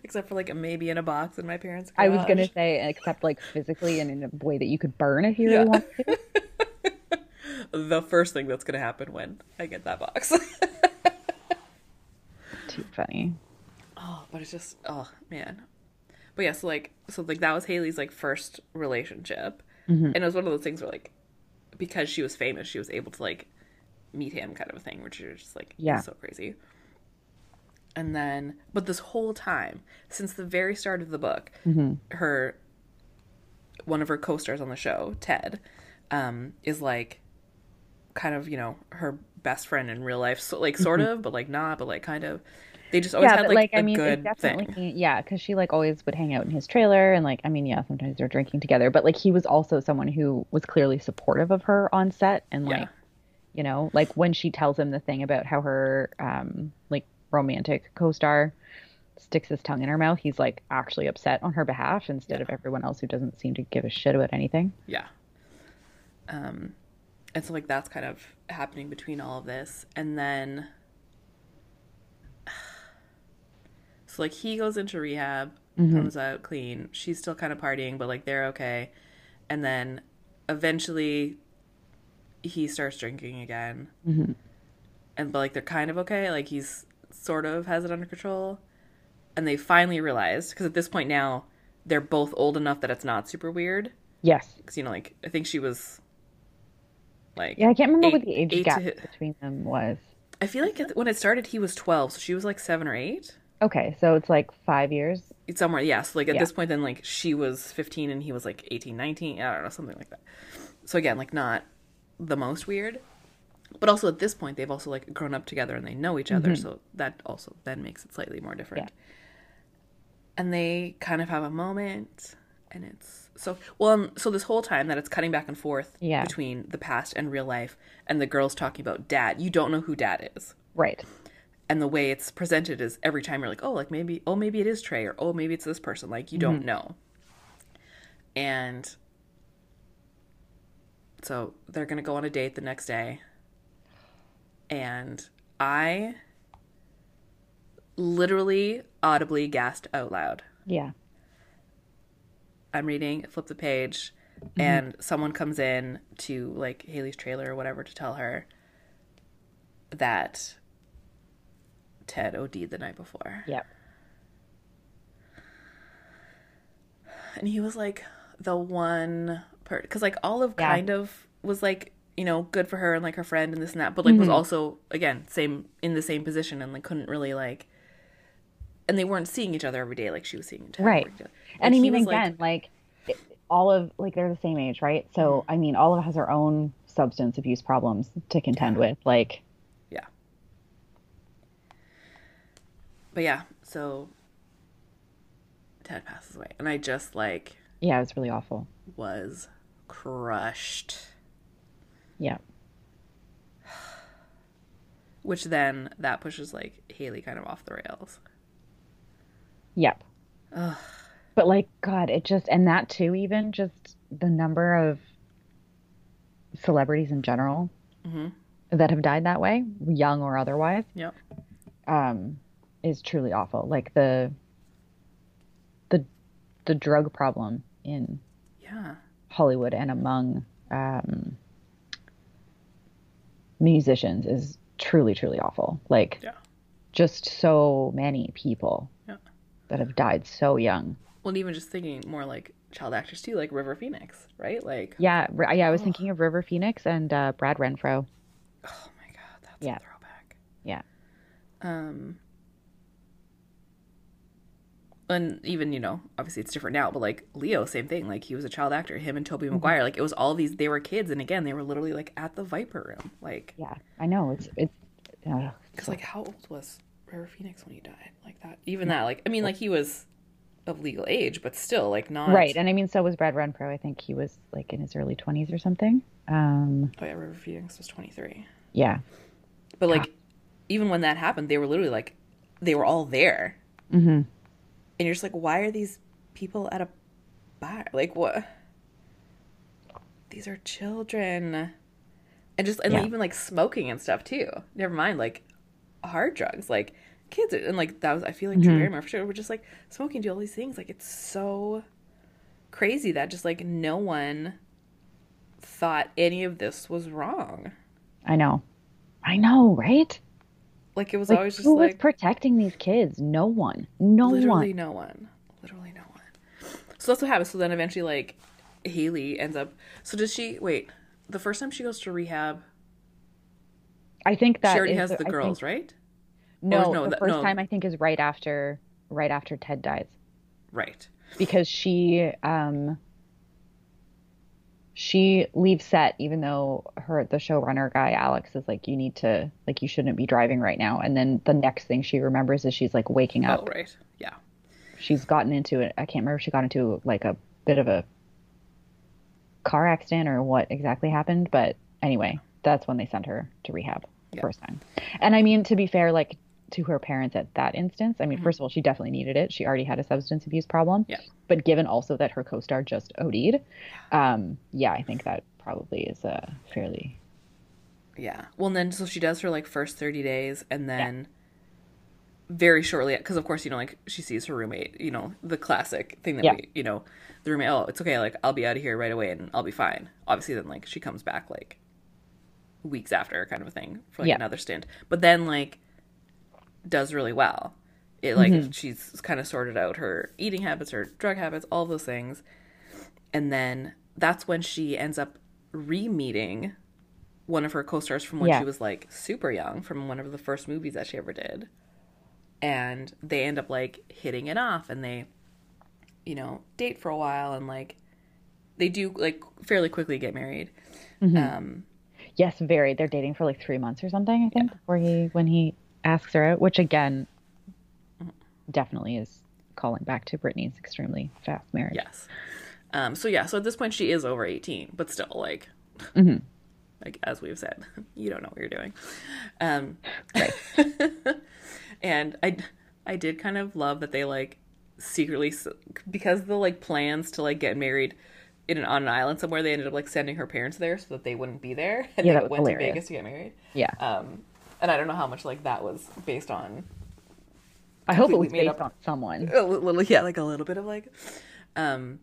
Except for like maybe in a box in my parents' I was going to say, except like physically and in a way that you could burn if you really Yeah. wanted to. The first thing that's gonna happen when I get that box. [laughs] Too funny. oh, but it's just oh man. But yeah, so like so like that was Haley's like first relationship, and it was one of those things where like because she was famous, she was able to like meet him, kind of a thing, which is just like Yeah. so crazy. And then, but this whole time, since the very start of the book, her one of her co-stars on the show, Ted, um, is like kind of you know her best friend in real life, so like sort of, but like not, but like kind of. They just always yeah, had like, like, a I mean, good definitely, thing. yeah, because she like always would hang out in his trailer, and like, I mean, yeah, sometimes they're drinking together, but like he was also someone who was clearly supportive of her on set, and like, Yeah. you know, like when she tells him the thing about how her um like romantic co-star sticks his tongue in her mouth, he's like actually upset on her behalf instead of everyone else who doesn't seem to give a shit about anything. Yeah. Um, and so like that's kind of happening between all of this, and then [sighs] so like he goes into rehab, mm-hmm. comes out clean. She's still kind of partying, but like they're okay, and then eventually he starts drinking again, mm-hmm. and but like they're kind of okay. Like he's sort of has it under control, and they finally realize because at this point now they're both old enough that it's not super weird. Yes. because you know like i think she was like Yeah, I can't remember what the age gap to- between them was. i feel like when it started he was 12 so she was like 7 or 8 Okay, so it's like five years. it's somewhere yeah so like at Yeah. this point then like she was 15 and he was like 18 19 i don't know something like that so again like not the most weird but also at this point they've also like grown up together and they know each other so that also then makes it slightly more different Mm-hmm. Yeah. and they kind of have a moment and it's so well um, so this whole time that it's cutting back and forth Yeah. between the past and real life and the girls talking about dad you don't know who dad is Right. and the way it's presented is every time you're like oh like maybe oh maybe it is trey or oh maybe it's this person like you don't know and so they're gonna go on a date the next day, and I literally audibly gasped out loud. Yeah. I'm reading, flip the page, mm-hmm. and someone comes in to like Haley's trailer or whatever to tell her that Ted OD'd the night before. Yep. And he was like the one per because like Olive Yeah. kind of was like you know good for her and like her friend and this and that, but like was mm-hmm. also again same in the same position and like couldn't really like. And they weren't seeing each other every day like she was seeing Ted. Right. day. And I mean, was, like- again, like, all of like they're the same age, right? So mm-hmm. I mean, Olive has her own substance abuse problems to contend with. Like, Yeah. But yeah, so Ted passes away. And I just like yeah, it was really awful. was crushed. Yeah. [sighs] Which then that pushes like Haley kind of off the rails. Yep. But like, God, it just and that too, even just the number of celebrities in general that have died that way, young or otherwise, Yep. um, is truly awful. Like the the the drug problem in Yeah. Hollywood and among um, musicians is truly, truly awful. Like, Yeah. just so many people. That have died so young. Well, even just thinking more like child actors too, like River Phoenix, right? Like, Yeah, yeah. I was thinking of River Phoenix and uh, Brad Renfro. oh my god, that's Yeah. a throwback. Yeah, Um, and even you know, obviously it's different now, but like Leo, same thing. Like he was a child actor. Him and Tobey Maguire, like it was all these. They were kids, and again, they were literally like at the Viper Room, like yeah. I know it's it's. Uh, because like how old was River Phoenix when he died? Like that, even that, like I mean, like he was of legal age, but still, like not right, and I mean, so was Brad Renfro. I think he was like in his early twenties or something. Um, Oh yeah, River Phoenix was twenty three. yeah, But like, even when that happened, they were literally like, they were all there. Mm-hmm. And you're just like, why are these people at a bar? Like, what? These are children. And just, and Yeah. even like smoking and stuff too. Never mind, like, hard drugs. Like, kids, are, and like, that was, I feel like Drew mm-hmm. Barrymore for sure, were just like smoking, do all these things. Like, it's so crazy that just like no one thought any of this was wrong. I know, I know, right? Like, it was Like, always just who like. was protecting these kids? No one. No Literally one. no one. Literally no one. So that's what happens. So then eventually, like, Haley ends up. So does she wait? The first time she goes to rehab, I think that she already is has the I think- girls, right? No, no, the that- first no. time I think is right after right after Ted dies Right. because she um she leaves set even though her the showrunner guy Alex is like you need to like you shouldn't be driving right now and then the next thing she remembers is she's like waking up. Oh, right. Yeah. she's gotten into it I can't remember if she got into like a bit of a car accident or what exactly happened but anyway that's when they sent her to rehab the Yeah. first time and I mean to be fair like to her parents at that instance I mean Mm-hmm. first of all she definitely needed it she already had a substance abuse problem Yeah. but given also that her co-star just OD'd um yeah I think that probably is a fairly Yeah. Well, and then so she does her like first thirty days, and then very shortly, because of course you know like she sees her roommate. You know the classic thing that Yeah. we you know the roommate. Oh, it's okay. Like I'll be out of here right away, and I'll be fine. Obviously, then like she comes back like weeks after, kind of a thing for like Yeah. another stint. But then like does really well. It like Mm-hmm. she's kind of sorted out her eating habits, her drug habits, all those things, and then that's when she ends up re-meeting one of her co-stars from when Yeah. she was like super young from one of the first movies that she ever did and they end up like hitting it off and they you know date for a while and like they do like fairly quickly get married um yes very. They're dating for like three months or something I think before he when he asks her out which again definitely is calling back to Britney's extremely fast marriage. Yes. Um so yeah so at this point she is over 18 but still like like as we've said [laughs] you don't know what you're doing. Um Right. [laughs] and i i did kind of love that they like secretly because the like plans to like get married in an, on an island somewhere. They ended up like sending her parents there so that they wouldn't be there, [laughs] and Yeah, they went to. Vegas to get married. Yeah. Um, and I don't know how much like that was based on I hope it was made based up- on someone. a little yeah like a little bit of like um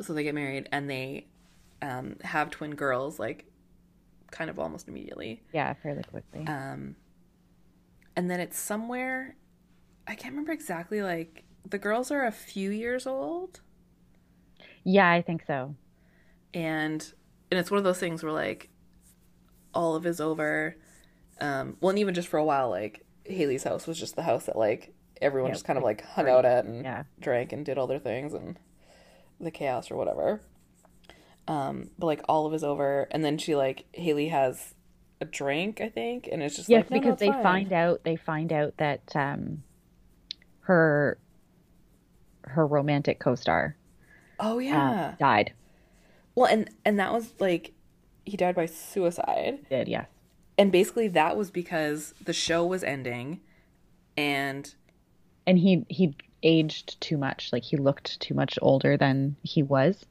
so they get married and they um have twin girls like kind of almost immediately Yeah, fairly quickly. um and then it's somewhere i can't remember exactly like the girls are a few years old yeah, I think so. and and it's one of those things where like olive is over um well and even just for a while like haley's house was just the house that like everyone Yeah, just kind of like hung out at and Yeah. drank and did all their things and the chaos or whatever um but like olive is over and then she like haley has a drink i think and it's just Yes, like no, no, because it's they fine. find out they find out that um her her romantic co-star oh uh, yeah died. well and and that was like he died by suicide Did yes. and basically that was because the show was ending and And he he aged too much. Like he looked too much older than he was.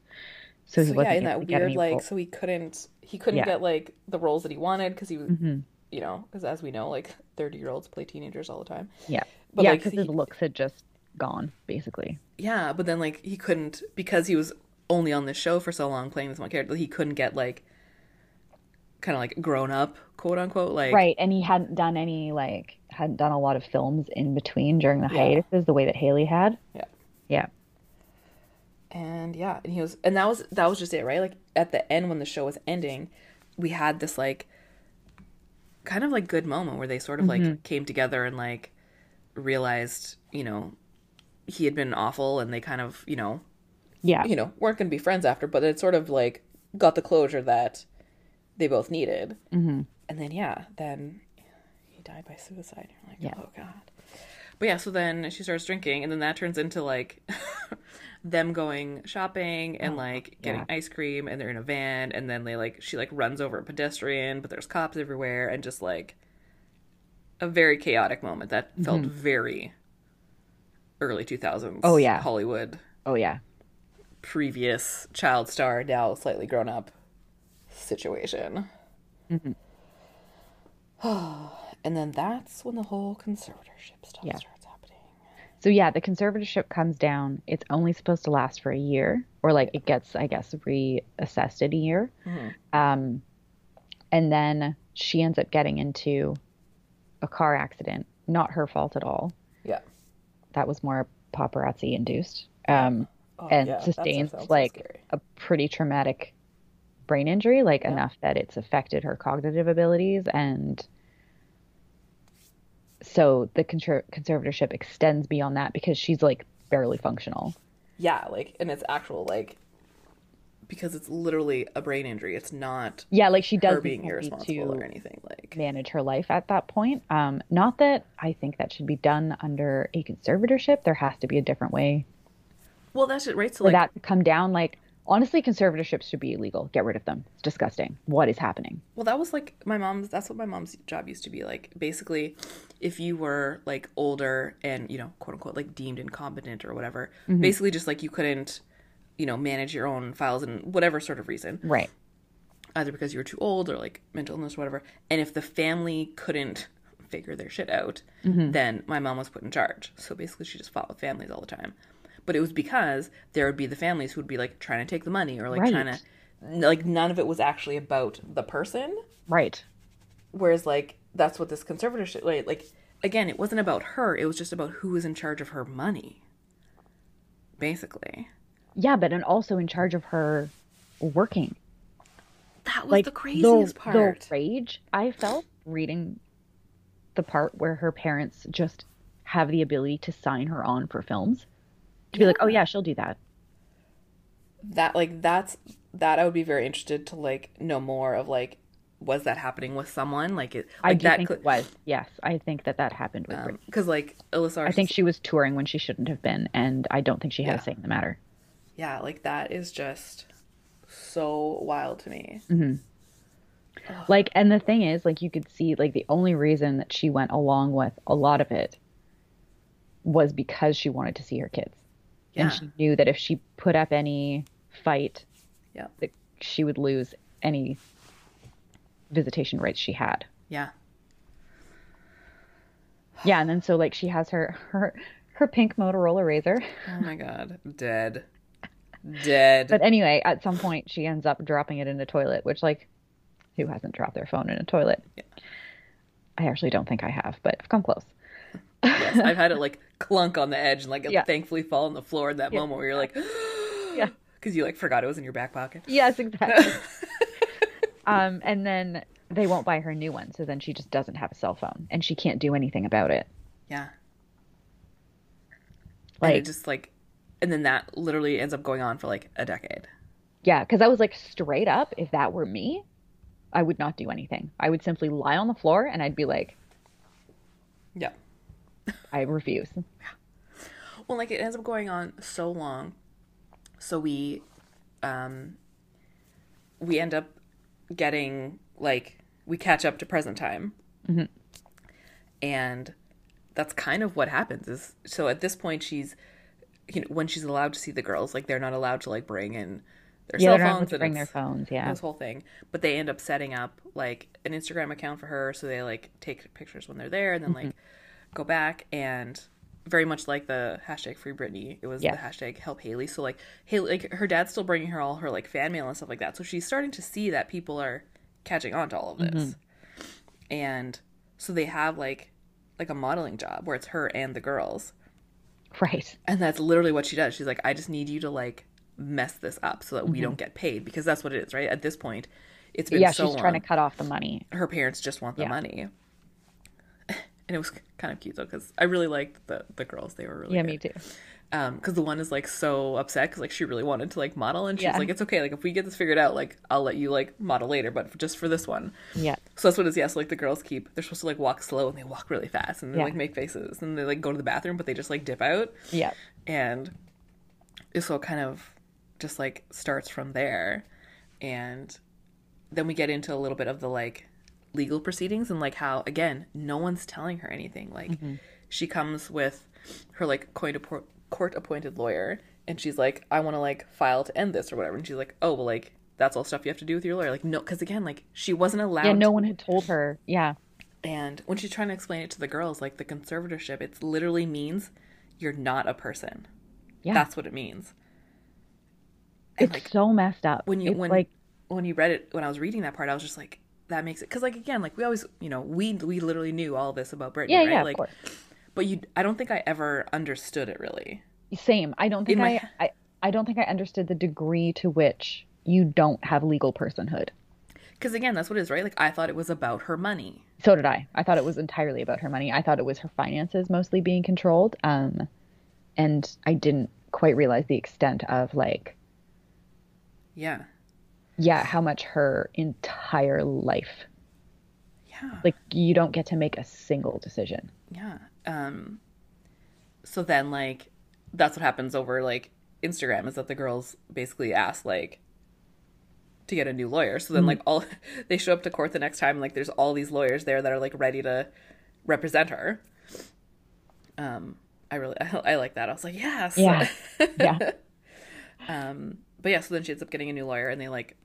So he so wasn't yeah in that weird like role- so he couldn't he couldn't Yeah. get like the roles that he wanted because he was mm-hmm. you know because as we know like 30 year olds play teenagers all the time Yeah. but yeah, because he- his looks had just gone, basically. yeah but then like he couldn't because he was only on this show for so long playing this one character he couldn't get like kind of like grown up quote unquote like Right. And he hadn't done any like hadn't done a lot of films in between during the Yeah. hiatuses the way that Haley had. Yeah. Yeah. and yeah and he was and that was that was just it right like at the end when the show was ending we had this like kind of like good moment where they sort of Mm-hmm. like came together and like realized you know he had been awful and they kind of you know Yeah. you know weren't going to be friends after but it sort of like got the closure that they both needed hmm and then yeah then he died by suicide you're like Yeah. oh god but yeah so then she starts drinking and then that turns into like [laughs] them going shopping and like getting Oh, yeah. ice cream and they're in a van and then they like she like runs over a pedestrian but there's cops everywhere and just like a very chaotic moment that felt very early 2000s Mm-hmm. Oh, yeah. hollywood Oh yeah. previous child star now slightly grown up situation Mm-hmm. [sighs] and then that's when the whole conservatorship stuff Yeah. starts happening So yeah, the conservatorship comes down. It's only supposed to last for a year, or like it gets, I guess, reassessed in a year. Um, and then she ends up getting into a car accident. Not her fault at all. That was more paparazzi induced. Um, Oh, and yeah, that stuff sustains so like scary. a pretty traumatic brain injury, like Yeah. enough that it's affected her cognitive abilities. And so the conser- conservatorship extends beyond that because she's like barely functional. yeah like and it's actual like because it's literally a brain injury it's not Yeah, like she her does being irresponsible or to anything like manage her life at that point. Um, not that I think that should be done under a conservatorship. There has to be a different way well that's it right so for like that to come down. Like honestly, conservatorships should be illegal. Get rid of them. It's disgusting. What is happening? Well, that was like my mom's. That's what my mom's job used to be like. Basically, if you were like older and you know, quote unquote, like deemed incompetent or whatever, Mm-hmm. basically just like you couldn't, you know, manage your own files and whatever sort of reason, Right. either because you were too old or like mental illness or whatever. And if the family couldn't [laughs] figure their shit out, Mm-hmm. then my mom was put in charge. So basically, she just fought with families all the time. But it was because there would be the families who would be like trying to take the money or like Right. trying to, like none of it was actually about the person Right. whereas like that's what this conservatorship like, like again it wasn't about her it was just about who was in charge of her money basically Yeah, but and also in charge of her working. that was Like the craziest part The rage I felt reading the part where her parents just have the ability to sign her on for films. To be like, oh yeah, she'll do that. that like that's that i would be very interested to like know more of like was that happening with someone like it I do that think could it was. Yes, I think that that happened with. Um, Britney. because like Alyssa I think she was touring when she shouldn't have been, and I don't think she had Yeah. a say in the matter. Yeah like that is just so wild to me mm-hmm. Like, and the thing is, like, you could see, like, the only reason that she went along with a lot of it was because she wanted to see her kids. Yeah. And she knew that if she put up any fight Yeah. that she would lose any visitation rights she had. Yeah. Yeah, and then so like she has her her her pink Motorola Razr. Oh my god. Dead. Dead. But anyway, at some point she ends up dropping it in a toilet, which like who hasn't dropped their phone in a toilet? Yeah. I actually don't think I have, but I've come close. yes, I've had it like [laughs] clunk on the edge and like Yeah. thankfully fall on the floor in that Yeah. moment where you're like, [gasps] Yeah. because you like forgot it was in your back pocket. Yes, exactly. [laughs] um, and then they won't buy her a new one, so then she just doesn't have a cell phone and she can't do anything about it. Yeah. Like it just like, and then that literally ends up going on for like a decade. Yeah, because I was like, straight up, if that were me, I would not do anything. I would simply lie on the floor and I'd be like, Yeah. I refuse. Well, like it ends up going on so long, so we, um, we end up getting like we catch up to present time, and that's kind of what happens. Is so at this point she's, you know, when she's allowed to see the girls, like they're not allowed to like bring in their Yeah, cell they're phones and bring their phones. Yeah. this whole thing. But they end up setting up like an Instagram account for her, so they like take pictures when they're there, and then mm-hmm. like go back and very much like the hashtag Free Britney, it was Yes. the hashtag Help Haley. So like Haley, like her dad's still bringing her all her like fan mail and stuff like that. So she's starting to see that people are catching on to all of this, mm-hmm. and so they have like like a modeling job where it's her and the girls. [laughs] Right. And that's literally what she does. She's like, I just need you to like mess this up so that we mm-hmm. don't get paid because that's what it is, right? At this point, it's been Yeah, so she's trying to cut off the money. Her parents just want the Yeah. money, [laughs] and it was kind of cute though because I really liked the the girls. They were really Yeah, good. me too. Um, because the one is like so upset because like she really wanted to like model and she's Yeah. like, it's okay. Like if we get this figured out, like I'll let you like model later, but just for this one. Yeah. So that's what it is. Yeah. So like the girls keep they're supposed to like walk slow and they walk really fast and they Yeah. like make faces and they like go to the bathroom, but they just like dip out Yeah. and so it kind of just like starts from there and then we get into a little bit of the like legal proceedings and like how again no one's telling her anything like she comes with her like coin court appointed lawyer and she's like i want to like file to end this or whatever and she's like oh well like that's all stuff you have to do with your lawyer like no because again like she wasn't allowed Yeah, no one had told her. Yeah. and when she's trying to explain it to the girls, like the conservatorship, it literally means you're not a person. Yeah. That's what it means. And It's like so messed up. when you it's when like when you read it when I was reading that part, I was just like, that makes it because like again, like we always you know we we literally knew all this about Britney, Yeah, right? yeah, of like, course. But you I don't think I ever understood it really. same. I don't think In I, my- I I don't think I understood the degree to which you don't have legal personhood. Because again, that's what it is, right? Like I thought it was about her money. So did I. I thought it was entirely about her money. I thought it was her finances mostly being controlled. Um, and I didn't quite realize the extent of like, Yeah, yeah, how much her entire life. yeah. Like you don't get to make a single decision. Yeah. Um so then like that's what happens over like Instagram is that the girls basically ask like to get a new lawyer. So then like all [laughs] they show up to court the next time like there's all these lawyers there that are like ready to represent her. Um I really [laughs] I, like that. I was like, "Yes." Yeah. [laughs] Yeah. Um, but yeah, so then she ends up getting a new lawyer, and they like.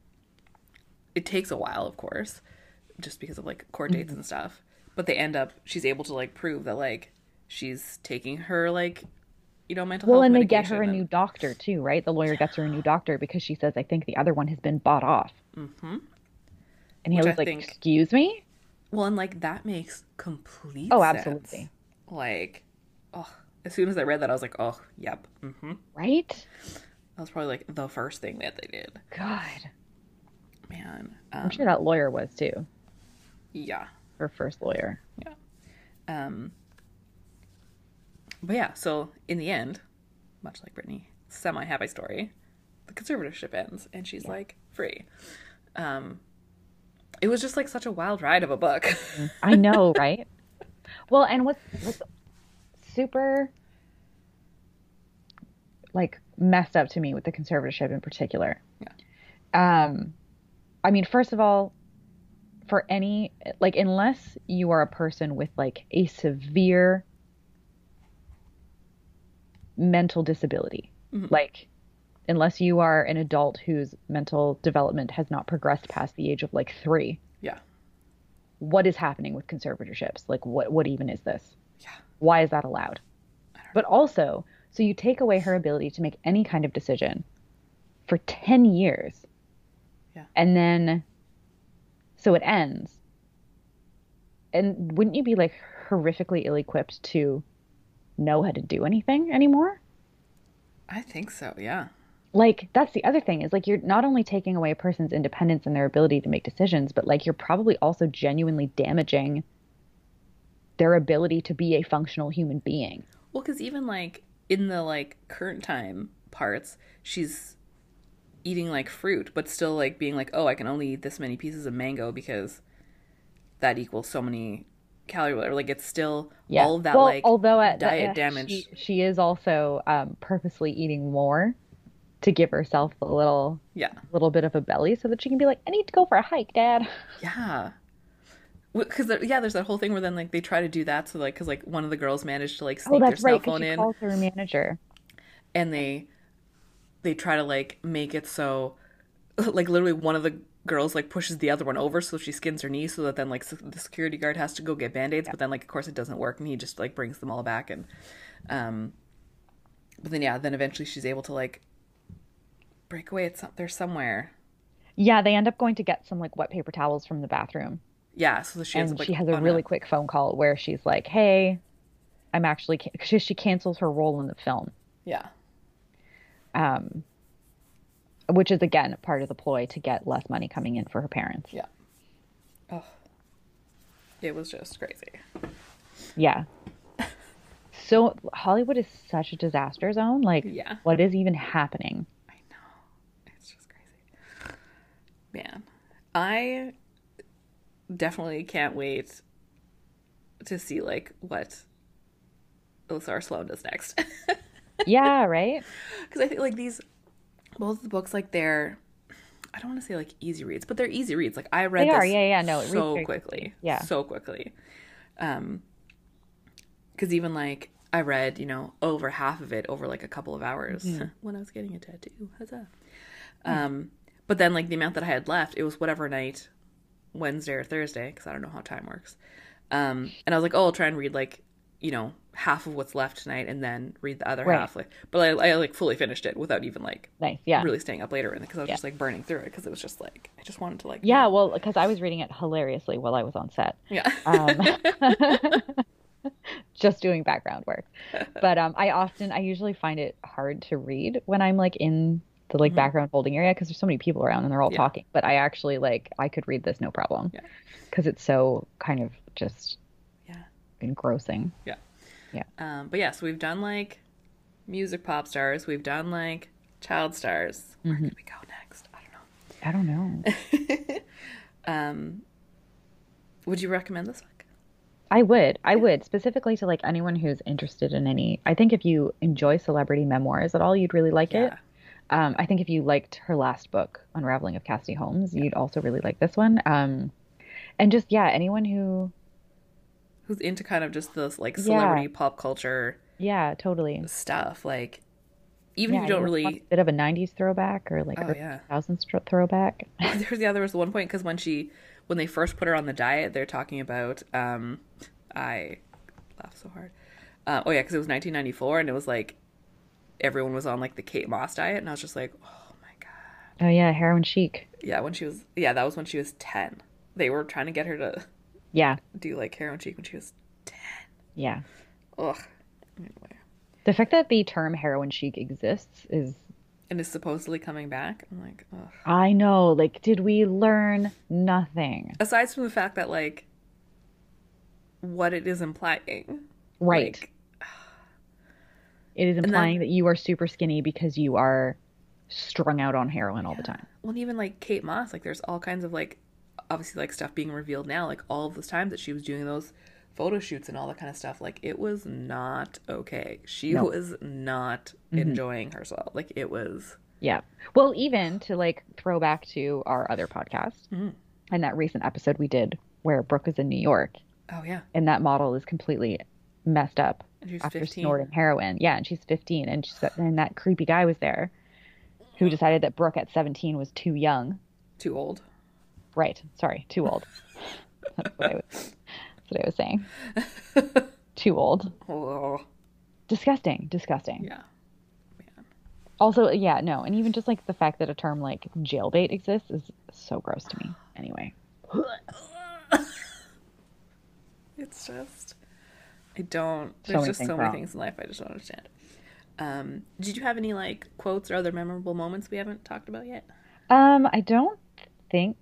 It takes a while, of course, just because of like court dates and stuff. But they end up, she's able to like prove that like she's taking her like, you know, mental health. well, and they get her a medication new doctor too, right? The lawyer gets her a new [sighs] doctor because she says, I think the other one has been bought off. mm-hmm. And he Which was I like, think- Excuse me? Well, and like that makes complete. Oh, sense. absolutely. Like, oh, as soon as I read that, I was like, oh, yep. mm-hmm. Right? That was probably like the first thing that they did. God. Man, I'm um, sure that lawyer was too. yeah. Her first lawyer. Yeah. Um, but yeah, so in the end, much like Britney, semi happy story, the conservatorship ends and she's like free. Um, it was just like such a wild ride of a book. [laughs] I know, right? Well, and what's what's super like messed up to me with the conservatorship in particular. Yeah. Um I mean, first of all, for any like unless you are a person with like a severe mental disability, like unless you are an adult whose mental development has not progressed past the age of like three. Yeah. What is happening with conservatorships? Like, what what even is this? Yeah. Why is that allowed? But also, so you take away her ability to make any kind of decision for ten years. Yeah. And then, so it ends. And wouldn't you be like horrifically ill equipped to know how to do anything anymore? I think so. Yeah. like that's the other thing is like you're not only taking away a person's independence and their ability to make decisions but like you're probably also genuinely damaging their ability to be a functional human being Well, because even like in the like current time parts, she's eating like fruit, but still like being like, oh, I can only eat this many pieces of mango because that equals so many calories. Or like it's still all that well, like although at diet uh, damage. she, she is also um, purposely eating more to give herself a little Yeah, little bit of a belly so that she can be like i need to go for a hike dad [laughs] yeah. Because yeah, there's that whole thing where then like they try to do that, so like because like one of the girls managed to like oh sneak their that's cell right because phone she in, calls her manager and they they try to like make it so [laughs] like literally one of the girls like pushes the other one over so she skins her knee so that then like the security guard has to go get band-aids but then like of course it doesn't work and he just like brings them all back and um but then yeah then eventually she's able to like break away it's some, there somewhere. Yeah they end up going to get some like wet paper towels from the bathroom. Yeah so she has and like she has a really quick phone call where she's like, "Hey, I'm actually," she she cancels her role in the film, yeah um, which is again part of the ploy to get less money coming in for her parents. yeah oh it was just crazy Yeah. So Hollywood is such a disaster zone. Like, Yeah. what is even happening? I know. It's just crazy. Man, I definitely can't wait to see like what Elissa R. Sloan does next. [laughs] Yeah, right. [laughs] Because I think like these both the books like they're I don't want to say like easy reads, but they're easy reads. Like I read They are, yeah, yeah, no, it so very quickly. Yeah. So quickly. Um because even like I read, you know, over half of it over like a couple of hours Mm-hmm. [laughs] when I was getting a tattoo. Huzzah. Um but then like the amount that I had left, it was whatever night, Wednesday or Thursday, because I don't know how time works. Um and I was like, oh, I'll try and read like, you know, half of what's left tonight and then read the other Right. half. Like, but I, I like fully finished it without even like Nice. Yeah. really staying up later in it because I was Yeah. just like burning through it because it was just like I just wanted to like Yeah, well, because I was reading it hilariously while I was on set. yeah um, [laughs] [laughs] just doing background work. But um, I often, I usually find it hard to read when I'm like in the like background holding area because there's so many people around and they're all Yeah. talking. But I actually like, I could read this no problem Yeah. because it's so kind of just yeah engrossing. yeah Yeah. um but yeah so we've done like music pop stars we've done like child stars where Mm-hmm. could we go next I don't know I don't know. [laughs] um would you recommend this book I would. I would specifically to like anyone who's interested in any. I think if you enjoy celebrity memoirs at all, you'd really like it. Um, I think if you liked her last book, Unraveling of Cassidy Holmes, you'd also really like this one. Um, and just yeah, anyone who who's into kind of just this like Yeah. celebrity pop culture yeah, totally. stuff like even Yeah, if you don't really a bit of a '90s throwback or like Oh, yeah. 2000s thr- throwback. [laughs] there's yeah there was one point because when she when they first put her on the diet they're talking about um i laughed so hard uh, oh yeah because it was 1994 and it was like everyone was on like the kate moss diet and i was just like oh my god oh yeah, heroin chic. yeah when she was yeah that was when she was 10 they were trying to get her to Yeah, do you like heroin cheek when she was 10 yeah. ugh anyway The fact that the term heroin chic exists is and is supposedly coming back i'm like ugh I know. Like, did we learn nothing? aside from the fact that like what it is implying Right. like, It is then- implying that you are super skinny because you are strung out on heroin all the time. well even like kate moss like there's all kinds of like obviously like stuff being revealed now like all of those times that she was doing those photo shoots and all that kind of stuff like it was not okay she No. was not enjoying herself like it was Yeah. Well, even to like throw back to our other podcast Mhm. and that recent episode we did where Brooke was in New York oh yeah and that model is completely messed up after 15 snorting heroin. Yeah, and she's 15 and she's and that creepy guy was there. who decided that Brooke at 17 was too young. Too old. Right. Sorry, too old. [laughs] that's, what I was, that's what I was saying. [laughs] too old. Oh, Disgusting. Disgusting. yeah. Man. Also, yeah, no. And even just like the fact that a term like jailbait exists is so gross to me. Anyway. [laughs] It's just, I don't. So There's just so many wrong. things in life I just don't understand. Um, did you have any like quotes or other memorable moments we haven't talked about yet? Um, I don't think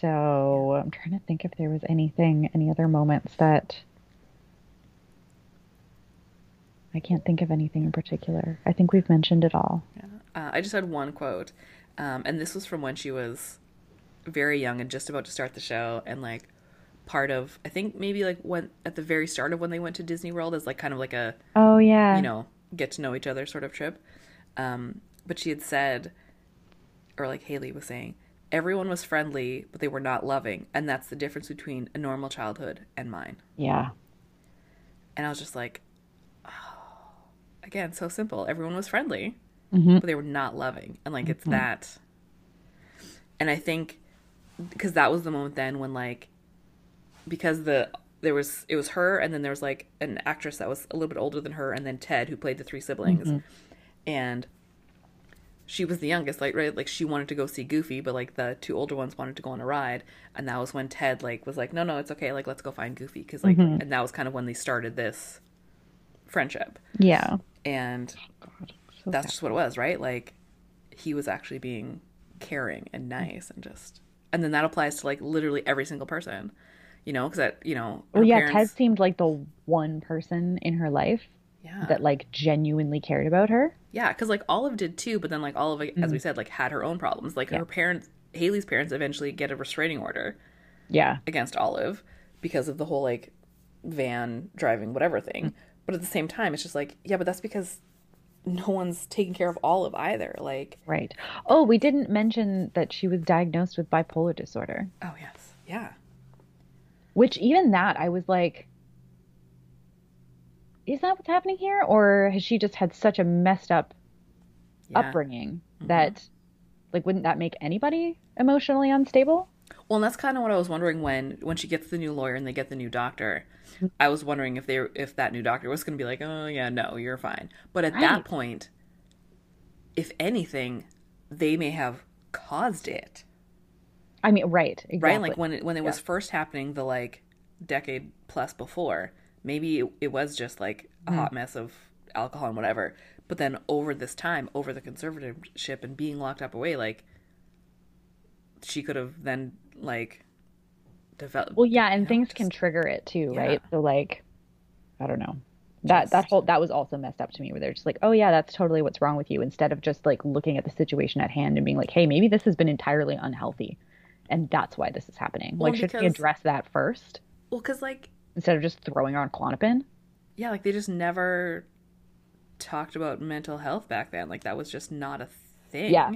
so. I'm trying to think if there was anything, any other moments that I can't think of anything in particular. I think we've mentioned it all. Yeah. Uh, I just had one quote, um, and this was from when she was very young and just about to start the show, and like part of I think maybe like when at the very start of when they went to Disney World as like kind of like a Oh yeah. you know get to know each other sort of trip. Um, but she had said, or like Haley was saying, everyone was friendly, but they were not loving, and that's the difference between a normal childhood and mine. Yeah. And I was just like, oh, [sighs] again, so simple. Everyone was friendly, Mhm. but they were not loving. And like, it's that. And I think, because that was the moment then when, like, because the, there was, it was her, and then there was like an actress that was a little bit older than her, and then Ted, who played the three siblings. And she was the youngest, like, right? Like, she wanted to go see Goofy, but like the two older ones wanted to go on a ride. And that was when Ted, like, was like, no, no, it's okay. Like, let's go find Goofy. Cause, like, mm-hmm. and that was kind of when they started this friendship. Yeah. And oh, So that's just what it was, right? Like, he was actually being caring and nice and just, and then that applies to like literally every single person, you know, because that, you know, Well, yeah, Ted seemed like the one person in her life yeah, that like genuinely cared about her. Yeah, because like Olive did too, but then like Olive, as we mm-hmm. said, like had her own problems. Like her parents, Haley's parents, eventually get a restraining order Yeah. against Olive because of the whole like van driving whatever thing. Mm. But at the same time, it's just like yeah, but that's because no one's taking care of Olive either. Like Right. Oh, we didn't mention that she was diagnosed with bipolar disorder, oh yes, yeah, which even that I was like, is that what's happening here? Or has she just had such a messed up yeah. upbringing mm-hmm. that, like, wouldn't that make anybody emotionally unstable? Well, and that's kind of what I was wondering when when she gets the new lawyer and they get the new doctor. Mm-hmm. I was wondering if they if that new doctor was going to be like, "Oh yeah, no, you're fine." But at that point, if anything, they may have caused it, I mean, right. Exactly. right? Like when it when it was first happening, the like decade plus before, maybe it, it was just like a mm-hmm. hot mess of alcohol and whatever. But then over this time, over the conservatorship and being locked up away, like she could have then like developed. Well, yeah, and know, things just- can trigger it too, Yeah. right? So like, I don't know. That that whole that was also messed up to me where they're just like, oh yeah, that's totally what's wrong with you, instead of just like looking at the situation at hand and being like, hey, maybe this has been entirely unhealthy, and that's why this is happening. Well, like, should we address that first Well, because like instead of just throwing her on Klonopin? yeah, like they just never talked about mental health back then. Like that was just not a thing. Yeah.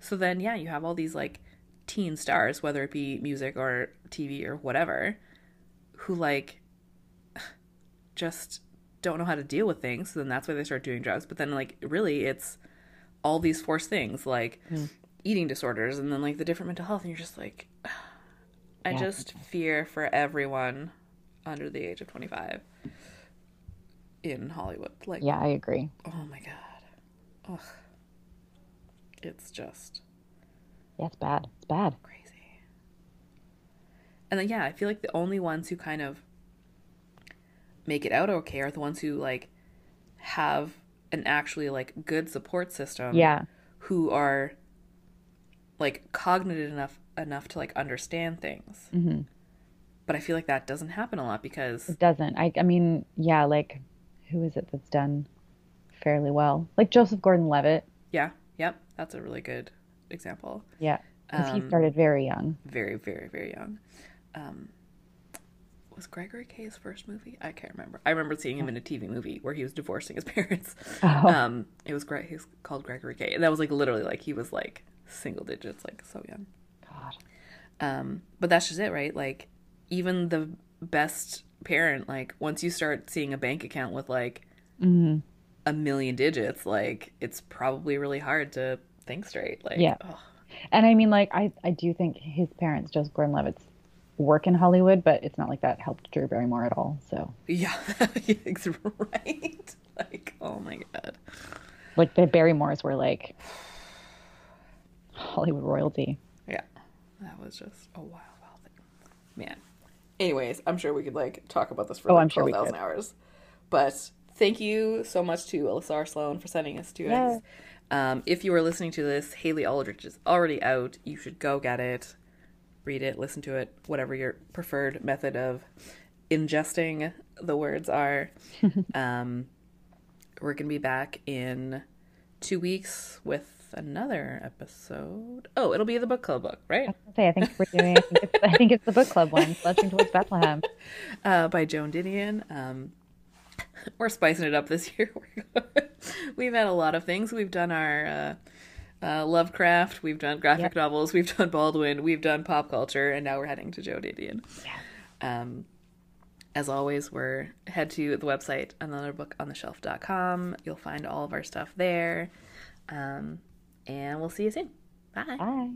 So then, yeah, you have all these like teen stars, whether it be music or TV or whatever, who like [sighs] just don't know how to deal with things. So then that's why they start doing drugs. But then, like, really, it's all these forced things like hmm. eating disorders and then like the different mental health. And you're just like, [sighs] I Yeah. just fear for everyone under the age of 25 in Hollywood. Like, Yeah, I agree. oh my God. Ugh. It's just Yeah, it's bad. It's bad. crazy. And then yeah, I feel like the only ones who kind of make it out okay are the ones who like have an actually like good support system. Yeah. Who are like cognitive enough enough to like understand things. hmm But I feel like that doesn't happen a lot because It doesn't. I I mean, yeah, like who is it that's done fairly well? Like Joseph Gordon-Levitt. yeah, yep, that's a really good example. Yeah, because he Um, started very young. Very, very, very young. Um, was Gregory K his first movie? I can't remember. I remember seeing him in a TV movie where he was divorcing his [laughs] parents. Oh. Um, it was great. He's called Gregory K, and that was like literally like he was like single digits, like so young. God. Um, but that's just it, right? Like even the best parent, like once you start seeing a bank account with like hmm a million digits, like it's probably really hard to think straight. Like, Yeah. oh, And I mean, like, I, I do think his parents, Joseph Gordon Levitt's, work in Hollywood, but it's not like that helped Drew Barrymore at all. So, yeah, [laughs] it's right. [laughs] Like, oh my god. like, the Barrymores were like Hollywood royalty. Yeah, that was just a wild, wild thing, man. Anyways, I'm sure we could like talk about this for Oh, like I'm sure we 12,000 hours. But thank you so much to Elissa R. Sloan for sending us to Yeah. us. Um, if you are listening to this, Hayley Aldridge is already out. You should go get it, read it, listen to it, whatever your preferred method of ingesting the words are. [laughs] um, we're going to be back in two weeks with another episode. Oh, it'll be the book club book, right? I say, I think we're doing. I think it's, I think it's the book club one, Slouching Towards Bethlehem. [laughs] uh, by Joan Didion. Um, [laughs] we're spicing it up this year. [laughs] we've had a lot of things. We've done our uh, uh, Lovecraft, we've done graphic Yep. novels, we've done Baldwin, we've done pop culture, and now we're heading to Joe Didion. Yeah. Um, as always, we're head to the website anotherbookontheshelf.com. You'll find all of our stuff there. Um, and we'll see you soon. Bye. Bye.